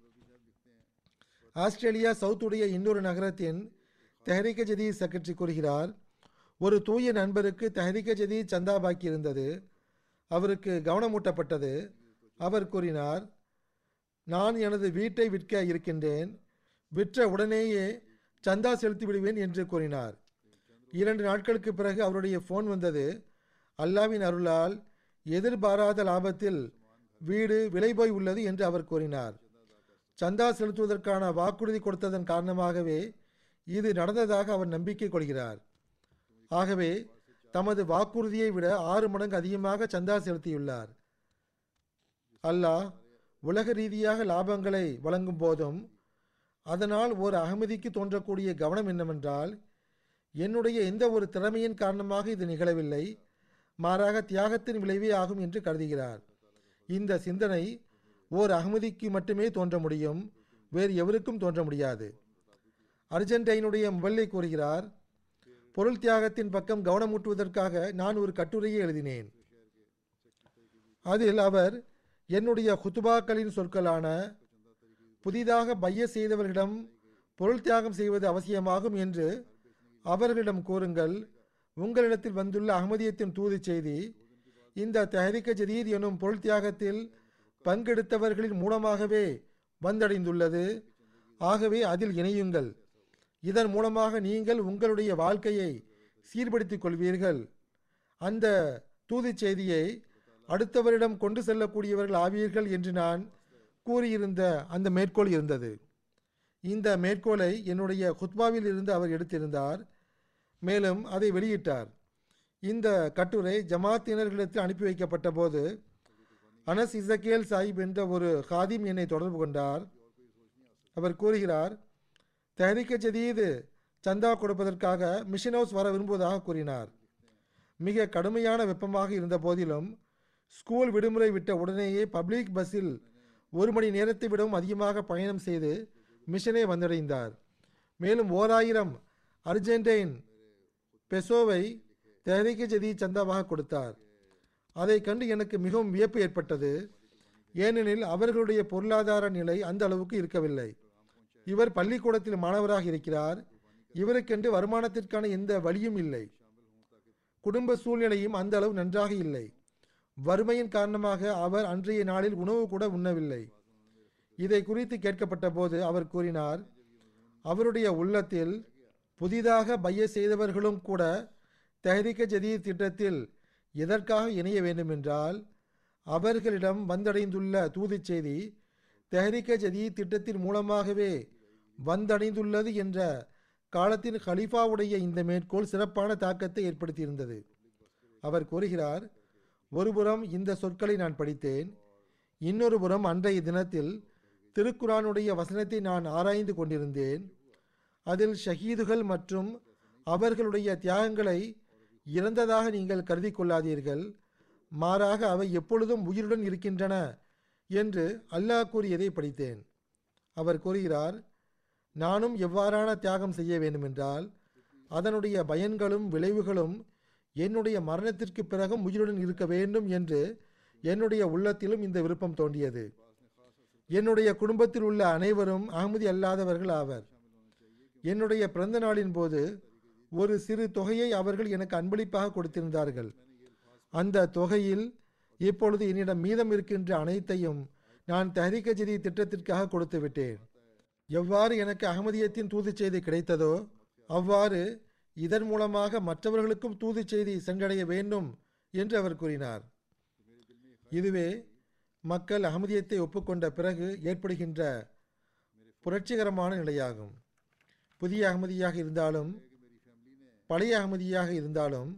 ஆஸ்திரேலியா சவுத்துடைய இன்னொரு நகரத்தின் தெஹரிக ஜதி செக்ரட்டரி கூறுகிறார் ஒரு தூய நண்பருக்கு தெஹரிக ஜதி சந்தா பாக்கி இருந்தது அவருக்கு கவனமூட்டப்பட்டது. அவர் கூறினார் நான் எனது வீட்டை விற்க இருக்கின்றேன். விற்ற உடனேயே சந்தா செலுத்தி விடுவேன் என்று கூறினார். இரண்டு நாட்களுக்கு பிறகு அவருடைய ஃபோன் வந்தது. அல்லாவின் அருளால் எதிர்பாராத லாபத்தில் வீடு விலை போய் உள்ளது என்று அவர் கூறினார். சந்தா செலுத்துவதற்கான வாக்குறுதி கொடுத்ததன் காரணமாகவே இது நடந்ததாக அவர் நம்பிக்கை கொள்கிறார். ஆகவே தமது வாக்குறுதியை விட ஆறு மடங்கு அதிகமாக சந்தா செலுத்தியுள்ளார். அல்லாஹ் உலக ரீதியாக லாபங்களை வழங்கும் போதும் அதனால் ஒரு அகமதிக்கு தோன்றக்கூடிய கவனம் என்னவென்றால் என்னுடைய எந்த ஒரு திறமையின் காரணமாக இது நிகழவில்லை மாறாக தியாகத்தின் விளைவே ஆகும் என்று கருதுகிறார். இந்த சிந்தனை ஓர் அகமதிக்கு மட்டுமே தோன்ற முடியும் வேறு எவருக்கும் தோன்ற முடியாது. அர்ஜென்டைனுடைய முபல்லை கூறுகிறார் பொருள் தியாகத்தின் பக்கம் கவனமூட்டுவதற்காக நான் ஒரு கட்டுரையை எழுதினேன். அதில் அவர் என்னுடைய குத்துபாக்களின் சொற்களான புதிதாக பைய செய்தவர்களிடம் பொருள் தியாகம் செய்வது அவசியமாகும் என்று அவர்களிடம் கூறுங்கள். உங்களிடத்தில் வந்துள்ள அகமதியத்தின் தூது செய்தி இந்த தஹரிக்க ஜதீர் எனும் பொருள் தியாகத்தில் பங்கெடுத்தவர்களின் மூலமாகவே வந்தடைந்துள்ளது. ஆகவே அதில் இணையுங்கள். இதன் மூலமாக நீங்கள் உங்களுடைய வாழ்க்கையை சீர்படுத்திக் கொள்வீர்கள். அந்த தூது செய்தியை அடுத்தவரிடம் கொண்டு செல்லக்கூடியவர்கள் ஆவீர்கள் என்று நான் கூறியிருந்த அந்த மேற்கோள் இருந்தது. இந்த மேற்கோளை என்னுடைய குத்பாவில் இருந்து அவர் எடுத்திருந்தார். மேலும் அதை வெளியிட்டார். இந்த கட்டுரை ஜமாத்தினர்களிடத்தில் அனுப்பி வைக்கப்பட்ட போது அனஸ் இசக்கேல் சாஹிப் என்ற ஒரு ஹாதிம் என்னை தொடர்பு கொண்டார். அவர் கூறுகிறார் தஹரிக்க ஜதீது சந்தா கொடுப்பதற்காக மிஷின் ஹவுஸ் வர விரும்புவதாக கூறினார். மிக கடுமையான வெப்பமாக இருந்த போதிலும் ஸ்கூல் விடுமுறை விட்ட உடனேயே பப்ளிக் பஸ்ஸில் ஒரு மணி நேரத்தை விடவும் அதிகமாக பயணம் செய்து மிஷனை வந்தடைந்தார். மேலும் ஓராயிரம் அர்ஜென்டைன் பெசோவை தெஹரிக்கு ஜதி சந்தாவாக கொடுத்தார். அதை கண்டு எனக்கு மிகவும் வியப்பு ஏற்பட்டது. ஏனெனில் அவர்களுடைய பொருளாதார நிலை அந்த அளவுக்கு இருக்கவில்லை. இவர் பள்ளிக்கூடத்தில் மாணவராக இருக்கிறார். இவருக்கென்று வருமானத்திற்கான எந்த வழியும் இல்லை. குடும்ப சூழ்நிலையும் அந்த அளவு நன்றாக இல்லை. வறுமையின் காரணமாக அவர் அன்றைய நாளில் உணவு கூட உண்ணவில்லை. இதை குறித்து கேட்கப்பட்ட போது அவர் கூறினார் அவருடைய உள்ளத்தில் புதிதாக பைய செய்தவர்களும் கூட தெஹரிக்க ஜதீர் திட்டத்தில் எதற்காக இணைய வேண்டுமென்றால் அவர்களிடம் வந்தடைந்துள்ள தூதுச் செய்தி தெஹரிக்க ஜதீர் திட்டத்தின் மூலமாகவே வந்தடைந்துள்ளது என்ற காலத்தின் ஹலீஃபாவுடைய இந்த மேற்கோள் சிறப்பான தாக்கத்தை ஏற்படுத்தியிருந்தது. அவர் கூறுகிறார் ஒருபுறம் இந்த சொற்களை நான் படித்தேன் இன்னொரு புறம் அன்றைய தினத்தில் திருக்குரானுடைய வசனத்தை நான் ஆராய்ந்து கொண்டிருந்தேன். அதில் ஷஹீதுகள் மற்றும் அவர்களுடைய தியாகங்களை இறந்ததாக நீங்கள் கருதி கொள்ளாதீர்கள் மாறாக அவை எப்பொழுதும் உயிருடன் இருக்கின்றன என்று அல்லாஹ் கூறியதை படித்தேன். அவர் கூறுகிறார் நானும் எவ்வாறான தியாகம் செய்ய வேண்டுமென்றால் அதனுடைய பயன்களும் விளைவுகளும் என்னுடைய மரணத்திற்கு பிறகும் உயிருடன் இருக்க வேண்டும் என்று என்னுடைய உள்ளத்திலும் இந்த விருப்பம் தோன்றியது. என்னுடைய குடும்பத்தில் உள்ள அனைவரும் அகமதி அல்லாதவர்கள் ஆவர். என்னுடைய பிறந்த நாளின் போது ஒரு சிறு தொகையை அவர்கள் எனக்கு அன்பளிப்பாக கொடுத்திருந்தார்கள். அந்த தொகையில் இப்பொழுது என்னிடம் மீதம் இருக்கின்ற அனைத்தையும் நான் தஹரிக்க ஜதி திட்டத்திற்காக கொடுத்து விட்டேன் எவ்வாறு எனக்கு அகமதியத்தின் தூது செய்தி கிடைத்ததோ அவ்வாறு இதன் மூலமாக மற்றவர்களுக்கும் தூது செய்தி சென்றடைய வேண்டும் என்று அவர் கூறினார். இதுவே மக்கள் அகமதியத்தை ஒப்புக்கொண்ட பிறகு ஏற்படுகின்ற புரட்சிகரமான நிலையாகும். புதிய அகமதியாக இருந்தாலும் பழைய அகமதியாக இருந்தாலும்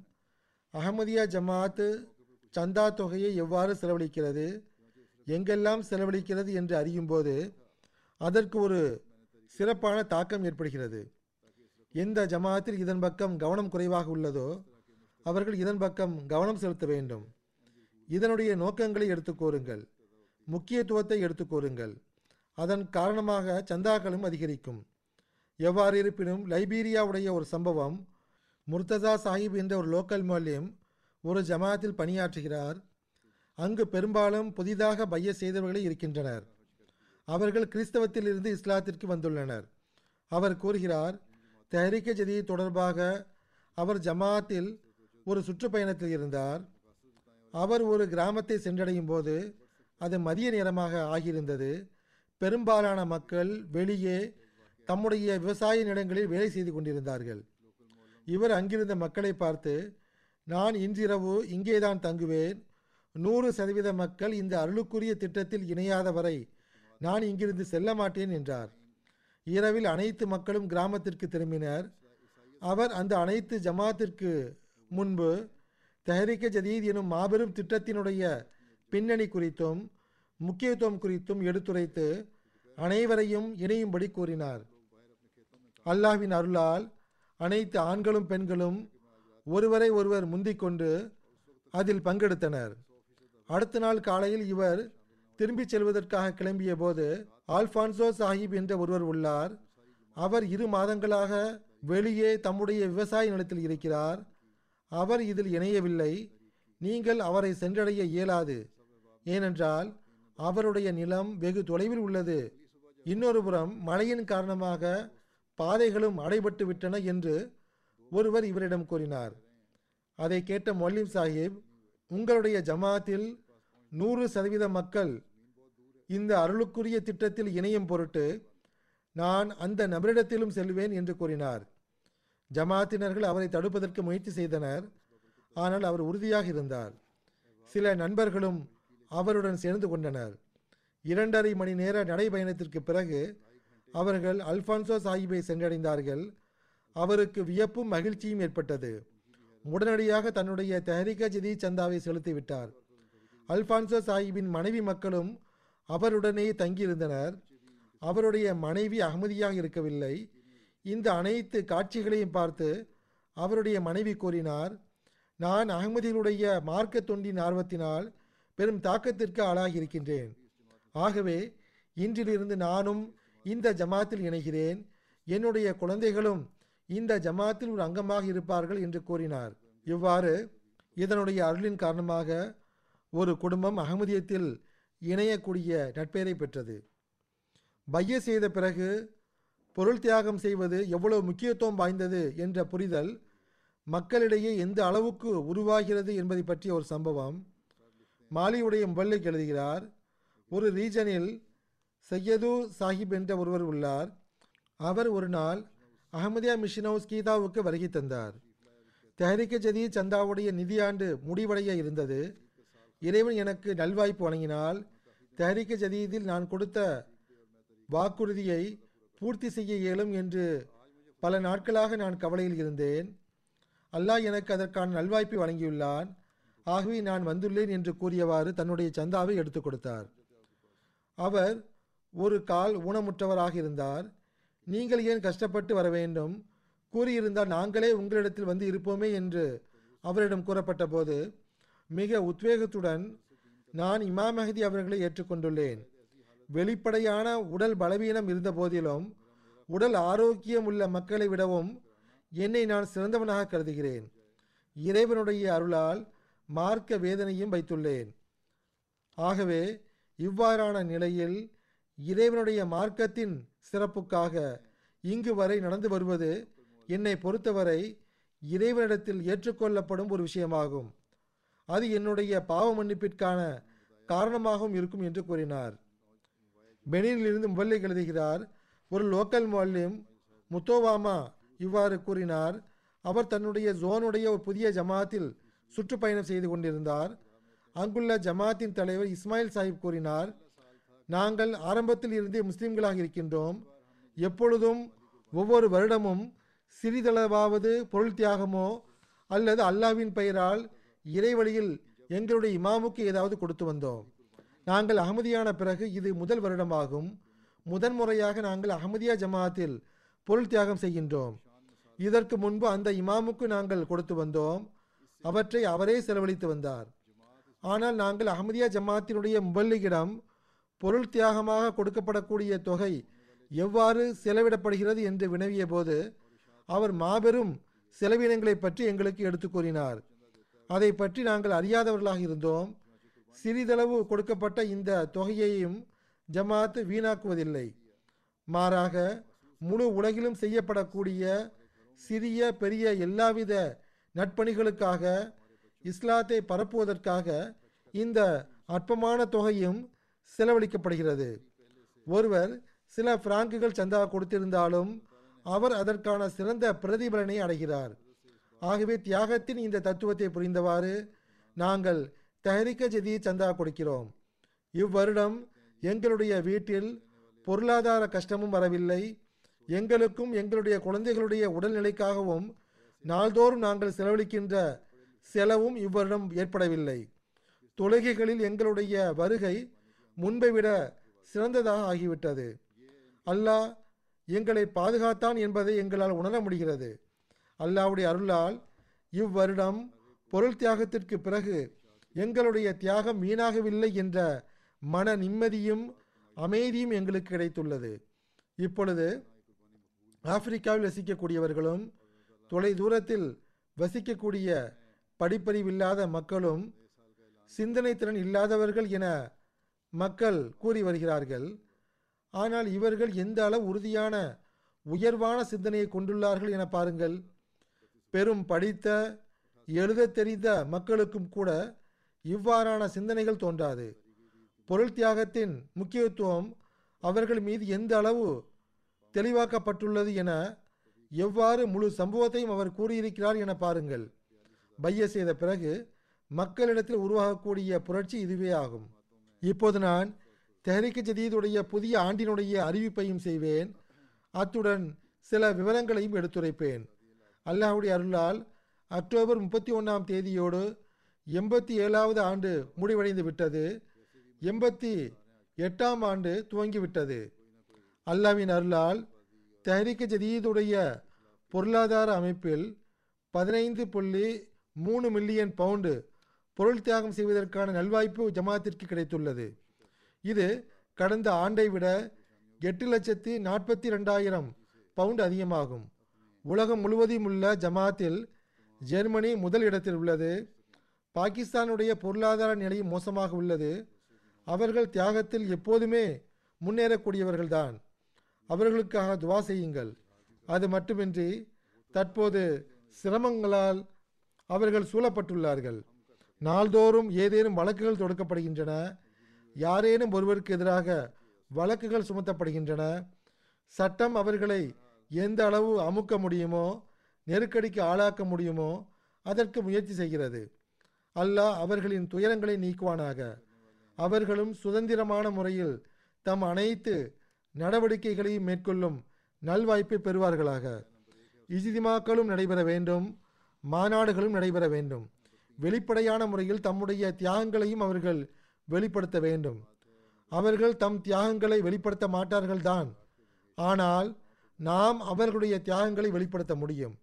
அகமதியா ஜமாத்து சந்தா தொகையை எவ்வாறு செலவழிக்கிறது எங்கெல்லாம் செலவழிக்கிறது என்று அறியும்போது அதற்கு ஒரு சிறப்பான தாக்கம் ஏற்படுகிறது. எந்த ஜமாத்தில் இதன் பக்கம் கவனம் குறைவாக உள்ளதோ அவர்கள் இதன் பக்கம் கவனம் செலுத்த வேண்டும். இதனுடைய நோக்கங்களை எடுத்துக்கோருங்கள் முக்கியத்துவத்தை எடுத்துக்கோருங்கள் அதன் காரணமாக சந்தாக்களும் அதிகரிக்கும். எவ்வாறு இருப்பினும் லைபீரியாவுடைய ஒரு சம்பவம் முர்ததா சாஹிப் என்ற ஒரு லோக்கல் மூலியம் ஒரு ஜமாத்தில் பணியாற்றுகிறார். அங்கு பெரும்பாலும் புதிதாக பைய செய்தவர்களே இருக்கின்றனர். அவர்கள் கிறிஸ்தவத்தில் இருந்து இஸ்லாத்திற்கு வந்துள்ளனர். அவர் கூறுகிறார் தெஹரிக்க ஜதி தொடர்பாக அவர் ஜமாத்தில் ஒரு சுற்றுப்பயணத்தில் இருந்தார். அவர் ஒரு கிராமத்தை சென்றடையும் போது அது மதிய நேரமாக ஆகியிருந்தது. பெரும்பாலான மக்கள் வெளியே தம்முடைய விவசாய நிலங்களில் வேலை செய்து கொண்டிருந்தார்கள். இவர் அங்கிருந்த மக்களை பார்த்து நான் இன்றிரவு இங்கேதான் தங்குவேன். நூறு சதவீத மக்கள் இந்த அருளுக்குரிய திட்டத்தில் இணையாத வரை நான் இங்கிருந்து செல்ல மாட்டேன் என்றார். இரவில் அனைத்து மக்களும் கிராமத்திற்கு திரும்பினர். அவர் அந்த அனைத்து ஜமாத்திற்கு முன்பு தெஹரிக்க ஜதீத் எனும் மாபெரும் திட்டத்தினுடைய பின்னணி குறித்தும் முக்கியத்துவம் குறித்தும் எடுத்துரைத்து அனைவரையும் இணையும்படி கூறினார். அல்லாஹ்வின் அருளால் அனைத்து ஆண்களும் பெண்களும் ஒருவரை ஒருவர் முந்திக்கொண்டு அதில் பங்கெடுத்தனர். அடுத்த நாள் காலையில் இவர் திரும்பிச் செல்வதற்காக கிளம்பிய போது ஆல்பான்சோ சாஹிப் என்ற ஒருவர் உள்ளார். அவர் இரு மாதங்களாக வெளியே தம்முடைய விவசாய நிலத்தில் இருக்கிறார். அவர் இதில் இணையவில்லை. நீங்கள் அவரை சென்றடைய இயலாது. ஏனென்றால் அவருடைய நிலம் வெகு தொலைவில் உள்ளது. இன்னொரு புறம் மழையின் காரணமாக பாதைகளும் அடைபட்டு விட்டன என்று ஒருவர் இவரிடம் கூறினார். அதை கேட்ட மொல்லிம் சாஹிப் உங்களுடைய ஜமாத்தில் நூறு சதவீத மக்கள் இந்த அருளுக்குரிய திட்டத்தில் இணையும் பொருட்டு நான் அந்த நபரிடத்திலும் செல்வேன் என்று கூறினார். ஜமாத்தினர்கள் அவரை தடுப்பதற்கு முயற்சி செய்தனர். ஆனால் அவர் உறுதியாக இருந்தார். சில நண்பர்களும் அவருடன் சேர்ந்து கொண்டனர். இரண்டரை மணி நேர நடைபயணத்திற்கு பிறகு அவர்கள் அல்பான்சோ சாஹிப்பை சென்றடைந்தார்கள். அவருக்கு வியப்பும் மகிழ்ச்சியும் ஏற்பட்டது. உடனடியாக தன்னுடைய தெஹரிக ஜதி சந்தாவை செலுத்திவிட்டார் அல்பான்சோ சாஹிப்பின் மனைவி மக்களும் அவருடனே தங்கியிருந்தனர். அவருடைய மனைவி அகமதியாக இருக்கவில்லை. இந்த அனைத்து காட்சிகளையும் பார்த்து அவருடைய மனைவி கூறினார் நான் அகமதிகளுடைய மார்க்க தொண்டின் ஆர்வத்தினால் பெரும் தாக்கத்திற்கு ஆளாகி இருக்கின்றேன். ஆகவே இன்றிலிருந்து நானும் இந்த ஜமாத்தில் இணைகிறேன். என்னுடைய குழந்தைகளும் இந்த ஜமாத்தில் ஒரு அங்கமாக இருப்பார்கள் என்று கூறினார். இவ்வாறு இதனுடைய அருளின் காரணமாக ஒரு குடும்பம் அகமதியத்தில் இணையக்கூடிய நட்பெயரை பெற்றது. பைய செய்த பிறகு பொருள் தியாகம் செய்வது எவ்வளவு முக்கியத்துவம் வாய்ந்தது என்ற புரிதல் மக்களிடையே எந்த அளவுக்கு உருவாகிறது என்பதை பற்றிய ஒரு சம்பவம். மாலியுடைய முபல்லிக் எழுதுகிறார் ஒரு ரீஜனில் சையது சாஹிப் என்ற ஒருவர் உள்ளார். அவர் ஒரு நாள் அகமதியா மிஷன் ஹவுஸ் கீதாவுக்கு வருகை தந்தார். தெஹரிக்க ஜதி சந்தாவுடைய நிதியாண்டு முடிவடைய இருந்தது. இறைவன் எனக்கு நல்வாய்ப்பு வழங்கினால் தஹரிக்க ஜதீதில் நான் கொடுத்த வாக்குறுதியை பூர்த்தி செய்ய இயலும் என்று பல நாட்களாக நான் கவலையில் இருந்தேன். அல்லாஹ் எனக்கு அதற்கான நல்வாய்ப்பை வழங்கியுள்ளான். ஆகவே நான் வந்துள்ளேன் என்று கூறியவாறு தன்னுடைய சந்தாவை எடுத்துக் கொடுத்தார். அவர் ஒரு கால் ஊனமுற்றவராக இருந்தார். நீங்கள் ஏன் கஷ்டப்பட்டு வர வேண்டும்? கூறியிருந்தால் நாங்களே உங்களிடத்தில் வந்து இருப்போமே என்று அவரிடம் கூறப்பட்ட போது மிக உத்வேகத்துடன் நான் இமாம் மஹதி அவர்களை ஏற்றுக்கொண்டுள்ளேன். வெளிப்படையான உடல் பலவீனம் இருந்த போதிலும் உடல் ஆரோக்கியம் உள்ள மக்களை விடவும் என்னை நான் சிறந்தவனாக கருதுகிறேன். இறைவனுடைய அருளால் மார்க்க வேதனையும் வைத்துள்ளேன். ஆகவே இவ்வாறான நிலையில் இறைவனுடைய மார்க்கத்தின் சிறப்புக்காக இங்கு வரை நடந்து வருவது என்னை பொறுத்தவரை இறைவனிடத்தில் ஏற்றுக்கொள்ளப்படும் ஒரு விஷயமாகும். அது என்னுடைய பாவ மன்னிப்பிற்கான காரணமாகவும் இருக்கும் என்று கூறினார். பெனினிலிருந்து முபல்லை எழுதுகிறார் ஒரு லோக்கல் மொல்லிம் முத்தோவாமா? இவ்வாறு கூறினார். அவர் தன்னுடைய ஜோனுடைய ஒரு புதிய ஜமாத்தில் சுற்றுப்பயணம் செய்து கொண்டிருந்தார். அங்குள்ள ஜமாத்தின் தலைவர் இஸ்மாயில் சாஹிப் கூறினார் நாங்கள் ஆரம்பத்தில் இருந்தே முஸ்லிம்களாக இருக்கின்றோம். எப்பொழுதும் ஒவ்வொரு வருடமும் சிறிதளவாவது பொருள் தியாகமோ அல்லது அல்லாவின் பெயரால் இறைவழியில் எங்களுடைய இமாமுக்கு ஏதாவது கொடுத்து வந்தோம். நாங்கள் அகமதியான பிறகு இது முதல் வருடமாகும். முதன்முறையாக நாங்கள் அகமதியா ஜமாத்தில் பொருள் தியாகம் செய்கின்றோம். இதற்கு முன்பு அந்த இமாமுக்கு நாங்கள் கொடுத்து வந்தோம். அவற்றை அவரே செலவழித்து வந்தார். ஆனால் நாங்கள் அகமதியா ஜமாத்தினுடைய முபல்லிகிடம் பொருள் தியாகமாக கொடுக்கப்படக்கூடிய தொகை எவ்வாறு செலவிடப்படுகிறது என்று வினவிய போது அவர் மாபெரும் செலவினங்களை பற்றி எங்களுக்கு எடுத்து கூறினார். அதை பற்றி நாங்கள் அறியாதவர்களாக இருந்தோம். சிறிதளவு கொடுக்கப்பட்ட இந்த தொகையையும் ஜமாத் வீணாக்குவதில்லை. மாறாக முழு உலகிலும் செய்யப்படக்கூடிய சிறிய பெரிய எல்லாவித நட்பணிகளுக்காக இஸ்லாத்தை பரப்புவதற்காக இந்த அற்பமான தொகையும் செலவழிக்கப்படுகிறது. ஒருவர் சில பிராங்குகள் சந்தா கொடுத்திருந்தாலும் அவர் அதற்கான சிறந்த பிரதிபலனை அடைகிறார். ஆகவே தியாகத்தின் இந்த தத்துவத்தை புரிந்தவாறு நாங்கள் தஹரிக்க ஜதி சந்தா கொடுக்கிறோம். இவ்வருடம் எங்களுடைய வீட்டில் பொருளாதார கஷ்டமும் வரவில்லை. எங்களுக்கும் எங்களுடைய குழந்தைகளுடைய உடல்நிலைக்காகவும் நாள்தோறும் நாங்கள் செலவழிக்கின்ற செலவும் இவ்வருடம் ஏற்படவில்லை. தொழுகைகளில் எங்களுடைய வருகை முன்பை விட சிறந்ததாக ஆகிவிட்டது. அல்லாஹ் எங்களை பாதுகாத்தான் என்பதை எங்களால் உணர முடிகிறது. அல்லாவுடைய அருளால் இவ்வருடம் பொருள் தியாகத்திற்கு பிறகு எங்களுடைய தியாகம் வீணாகவில்லை என்ற மன நிம்மதியும் அமைதியும் எங்களுக்கு கிடைத்துள்ளது. இப்பொழுது ஆப்பிரிக்காவில் வசிக்கக்கூடியவர்களும் தொலை தூரத்தில் வசிக்கக்கூடிய படிப்பறிவில்லாத மக்களும் சிந்தனை திறன் இல்லாதவர்கள் என மக்கள் கூறி வருகிறார்கள். ஆனால் இவர்கள் எந்த அளவு உறுதியான உயர்வான சிந்தனையை கொண்டுள்ளார்கள் என பாருங்கள். பெரும் படித்த எழுத தெரிந்த மக்களுக்கும் கூட இவ்வாறான சிந்தனைகள் தோன்றாது. பொருள் தியாகத்தின் முக்கியத்துவம் அவர்கள் மீது எந்த அளவு தெளிவாக்கப்பட்டுள்ளது என எவ்வாறு முழு சம்பவத்தையும் அவர் கூறியிருக்கிறார் என பாருங்கள். பைய செய்த பிறகு மக்களிடத்தில் உருவாகக்கூடிய புரட்சி இதுவே ஆகும். இப்போது நான் தெஹரிக்க ஜதீதுடைய புதிய ஆண்டினுடைய அறிவிப்பையும் செய்வேன். அத்துடன் சில விவரங்களையும் எடுத்துரைப்பேன். அல்லாஹுடைய அருளால் அக்டோபர் முப்பத்தி ஒன்றாம் தேதியோடு எண்பத்தி ஏழாவது ஆண்டு முடிவடைந்து விட்டது. எண்பத்தி எட்டாம் ஆண்டு துவங்கிவிட்டது அல்லாவின் அருளால் தெஹரிக்க ஜதீதுடைய பொருளாதார அமைப்பில் பதினைந்து புள்ளி மூணு மில்லியன் பவுண்டு பொருள் தியாகம் செய்வதற்கான நல்வாய்ப்பு ஜமாத்திற்கு கிடைத்துள்ளது. இது கடந்த ஆண்டை விட எட்டு லட்சத்தி நாற்பத்தி ரெண்டாயிரம் பவுண்டு அதிகமாகும். உலகம் முழுவதும் உள்ள ஜமாத்தில் ஜெர்மனி முதல் இடத்தில் உள்ளது. பாகிஸ்தானுடைய பொருளாதார நிலை மோசமாக உள்ளது. அவர்கள் தியாகத்தில் எப்போதுமே முன்னேறக்கூடியவர்கள்தான். அவர்களுக்காக துவா செய்யுங்கள். அது மட்டுமின்றி தற்போது சிரமங்களால் அவர்கள் சூழப்பட்டுள்ளார்கள். நாள்தோறும் ஏதேனும் வழக்குகள் தொடுக்கப்படுகின்றன. யாரேனும் ஒருவருக்கு எதிராக வழக்குகள் சுமத்தப்படுகின்றன. சட்டம் அவர்களை எந்த அளவு அமுக்க முடியுமோ நெருக்கடிக்கு ஆளாக்க முடியுமோ அதற்கு முயற்சி செய்கிறது. அல்லாஹ் அவர்களின் துயரங்களை நீக்குவானாக. அவர்களும் சுதந்திரமான முறையில் தம் அனைத்து நடவடிக்கைகளையும் மேற்கொள்ளும் நல்வாய்ப்பை பெறுவார்களாக. இஜிதிமாக்களும் நடைபெற வேண்டும் மாநாடுகளும் நடைபெற வேண்டும். வெளிப்படையான முறையில் தம்முடைய தியாகங்களையும் அவர்கள் வெளிப்படுத்த வேண்டும். அவர்கள் தம் தியாகங்களை வெளிப்படுத்த மாட்டார்கள்தான். ஆனால் நாம் அவர்களுடைய தியாகங்களை வெளிப்படுத்த முடியும்.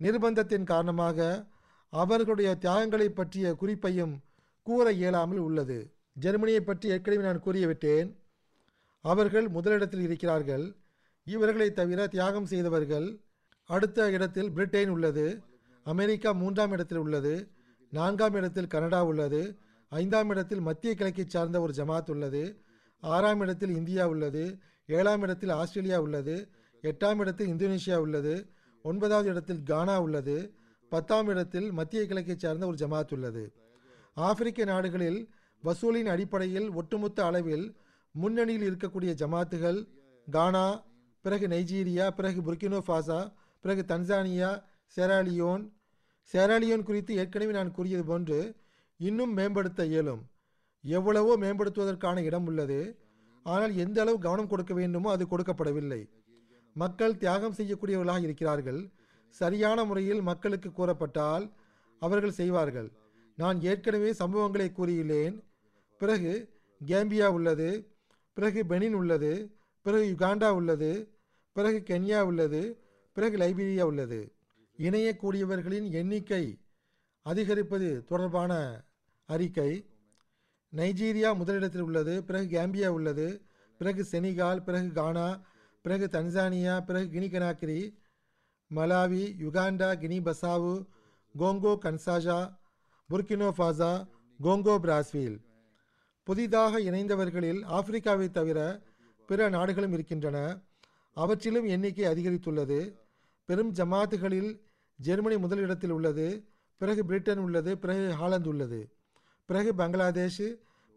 நிர்பந்தத்தின் காரணமாக அவர்களுடைய தியாகங்களை பற்றிய குறிப்பையும் கூற இயலாமல் உள்ளது. ஜெர்மனியை பற்றி ஏற்கனவே நான் கூறியவிட்டேன். அவர்கள் முதலிடத்தில் இருக்கிறார்கள். இவர்களை தவிர தியாகம் செய்தவர்கள் அடுத்த இடத்தில் பிரிட்டன் உள்ளது அமெரிக்கா மூன்றாம் இடத்தில் உள்ளது நான்காம் இடத்தில் கனடா உள்ளது ஐந்தாம் இடத்தில் மத்திய கிழக்கை சார்ந்த ஒரு ஜமாத் உள்ளது ஆறாம் இடத்தில் இந்தியா உள்ளது ஏழாம் இடத்தில் ஆஸ்திரேலியா உள்ளது எட்டாம் இடத்தில் இந்தோனேஷியா உள்ளது ஒன்பதாவது இடத்தில் கானா உள்ளது பத்தாம் இடத்தில் மத்திய கிழக்கை சார்ந்த ஒரு ஜமாத் உள்ளது. ஆப்பிரிக்க நாடுகளில் வசூலின் அடிப்படையில் ஒட்டுமொத்த அளவில் முன்னணியில் இருக்கக்கூடிய ஜமாத்துகள் கானா பிறகு நைஜீரியா பிறகு புர்கினோ ஃபாசா பிறகு தன்சானியா செராலியோன் செராலியோன் குறித்து ஏற்கனவே நான் கூறியது போன்று இன்னும் மேம்படுத்த இயலும். எவ்வளவோ மேம்படுத்துவதற்கான இடம் உள்ளது. ஆனால் எந்த அளவு கவனம் கொடுக்க வேண்டுமோ அது கொடுக்கப்படவில்லை. மக்கள் தியாகம் செய்யக்கூடியவர்களாக இருக்கிறார்கள். சரியான முறையில் மக்களுக்கு கூறப்பட்டால் அவர்கள் செய்வார்கள். நான் ஏற்கனவே சம்பவங்களை கூறியுள்ளேன். பிறகு கேம்பியா உள்ளது. பிறகு பெனின் உள்ளது. பிறகு யுகாண்டா உள்ளது. பிறகு கென்யா உள்ளது. பிறகு லைபீரியா உள்ளது. இணையக்கூடியவர்களின் எண்ணிக்கை அதிகரிப்பது தொடர்பான அறிக்கை. நைஜீரியா முதலிடத்தில் உள்ளது. பிறகு கேம்பியா உள்ளது. பிறகு செனிகால். பிறகு கானா. பிறகு தன்சானியா பிறகு Guinea Conakry Malawi Uganda Guinea Bissau Congo Kinshasa Burkina Faso Congo Brazzaville. புதிதாக இணைந்தவர்களில் ஆப்பிரிக்காவை தவிர பிற நாடுகளும் இருக்கின்றன. அவற்றிலும் எண்ணிக்கை அதிகரித்துள்ளது. பெரும் ஜமாத்துகளில் ஜெர்மனி முதலிடத்தில் உள்ளது. பிறகு பிரிட்டன் உள்ளது பிறகு ஹாலந்து உள்ளது. பிறகு பங்களாதேஷ்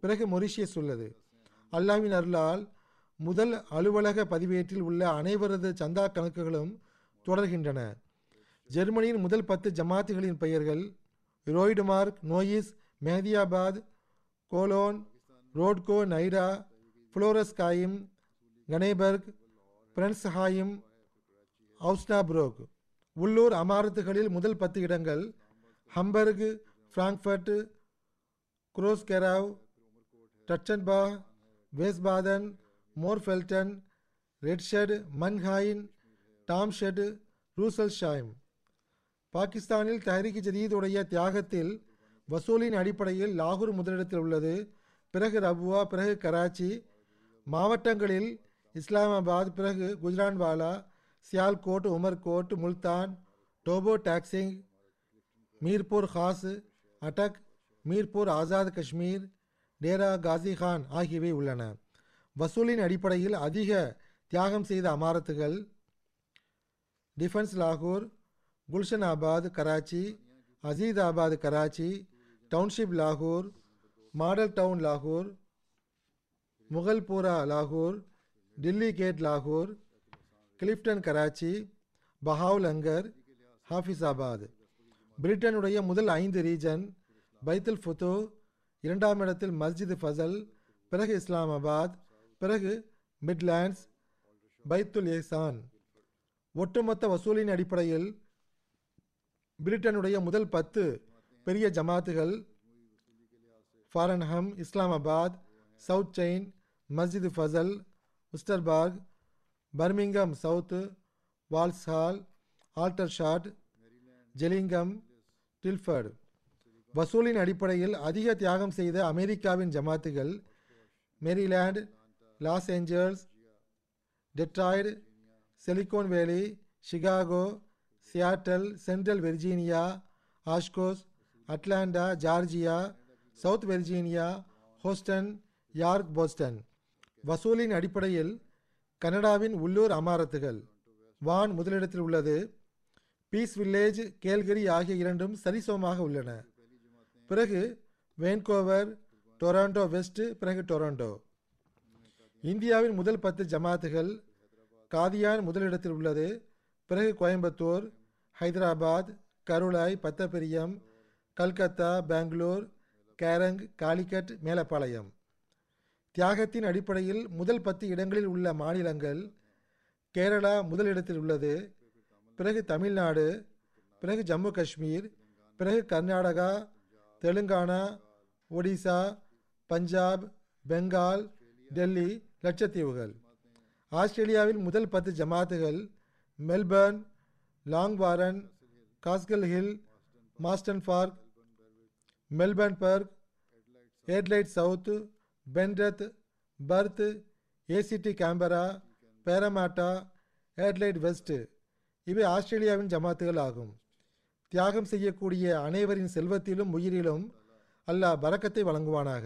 பிறகு மொரிஷியஸ் உள்ளது. அல்லாவின் அருளால் முதல் அலுவலக பதிவேட்டில் உள்ள அனைவரது சந்தா கணக்குகளும் தொடர்கின்றன. ஜெர்மனியின் முதல் பத்து ஜமாத்துகளின் பெயர்கள் ரோய்டுமார்க் நோயிஸ் மேதியாபாத் கோலோன் ரோட்கோ நைடா புளோரஸ்காயிம் கனேபர்க் பிரென்ஸ்ஹாயிம் அவுஸ்னாப்ரோக். உள்ளூர் அமாரத்துகளில் முதல் பத்து இடங்கள் ஹம்பர்க் ஃப்ராங்க்ஃபர்ட் குரோஸ்கெராவ் டச்சன்பா வேஸ்பாதன் மோர்ஃபெல்டன் ரெட்ஷெட் மன்ஹாயின் டாம்ஷெட் ரூசல்ஷாய்ம் பாகிஸ்தானில் தஹரிக் ஜதீதுடைய தியாகத்தில் வசூலின் அடிப்படையில் லாகூர் முதலிடத்தில் உள்ளது. பிறகு ரபுவா பிறகு கராச்சி. மாவட்டங்களில் இஸ்லாமாபாத் பிறகு குஜ்ரான்வாலா சியால்கோட் உமர்கோட் முல்தான் டோபோ டாக்ஸிங் மீர்பூர் ஹாஸ் அட்டக் மீர்பூர் ஆசாத் காஷ்மீர் டேரா காசி கான் ஆகியவை உள்ளன. வசூலின் அடிப்படையில் அதிக தியாகம் செய்த அமாரத்துகள் டிஃபென்ஸ் லாகூர் குல்ஷன் ஆபாத் கராச்சி அசீதாபாத் கராச்சி டவுன்ஷிப் லாகூர் மாடல் டவுன் லாகூர் முகல்பூரா லாகூர் டில்லி கேட் லாகூர் கிளிப்டன் கராச்சி பஹாவுல் அங்கர் ஹாஃபிஸாபாத் பிரிட்டனுடைய முதல் ஐந்து ரீஜன் பைத்துல் ஃபுத்து இரண்டாம் இடத்தில் மஸ்ஜித் ஃபசல் பிறகு இஸ்லாமாபாத் பிறகு மிட்லேண்ட்ஸ் பைத்துல் ஏசான் ஒட்டுமொத்த வசூலின் அடிப்படையில் பிரிட்டனுடைய முதல் பத்து பெரிய ஜமாத்துகள் Farnham Islamabad south Cheam Masjid Fazl Worcester Park Birmingham south Walsall Aldershot Gillingham Tilford. வசூலின் அடிப்படையில் அதிக தியாகம் செய்த அமெரிக்காவின் ஜமாத்துகள் Maryland Los Angeles Detroit Silicon Valley Chicago Seattle Central Virginia Oshkosh Atlanta Georgia South Virginia Houston York Boston வசூலின் அடிப்படையில் கனடாவின் உள்ளூர் அமாரத்துகள். வான் முதலிடத்தில் உள்ளது. பீஸ் வில்லேஜ் கேல்கரி ஆகிய இரண்டும் சரிசமமாக உள்ளன. பிறகு வேன்கோவர் டொராண்டோ வெஸ்ட் பிறகு டொராண்டோ இந்தியாவின் முதல் பத்து ஜமாத்துகள் காதியான் முதலிடத்தில் உள்ளது. பிறகு கோயம்புத்தூர் ஹைதராபாத் கருளாய் பத்தபெரியம் கல்கத்தா பெங்களூர் கேரங் காலிக்கட் மேலப்பாளையம். தியாகத்தின் அடிப்படையில் முதல் பத்து இடங்களில் உள்ள மாநிலங்கள் கேரளா முதலிடத்தில் உள்ளது. பிறகு தமிழ்நாடு பிறகு ஜம்மு காஷ்மீர் பிறகு கர்நாடகா தெலுங்கானா ஒடிசா பஞ்சாப் பெங்கால் டெல்லி லட்சத்தீவுகள் ஆஸ்திரேலியாவில் முதல் பத்து ஜமாத்துகள் Melbourne Langwarrin Castle Hill Marsden Park Melbourne Berwick Adelaide south Penrith Perth ACT Canberra Parramatta Adelaide west இவை ஆஸ்திரேலியாவின் ஜமாத்துகள் ஆகும். தியாகம் செய்யக்கூடிய அனைவரின் செல்வத்திலும் உயிரிலும் அல்லாஹ் பறக்கத்தை வழங்குவானாக.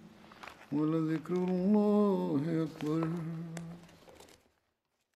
ولذكر الله أكبر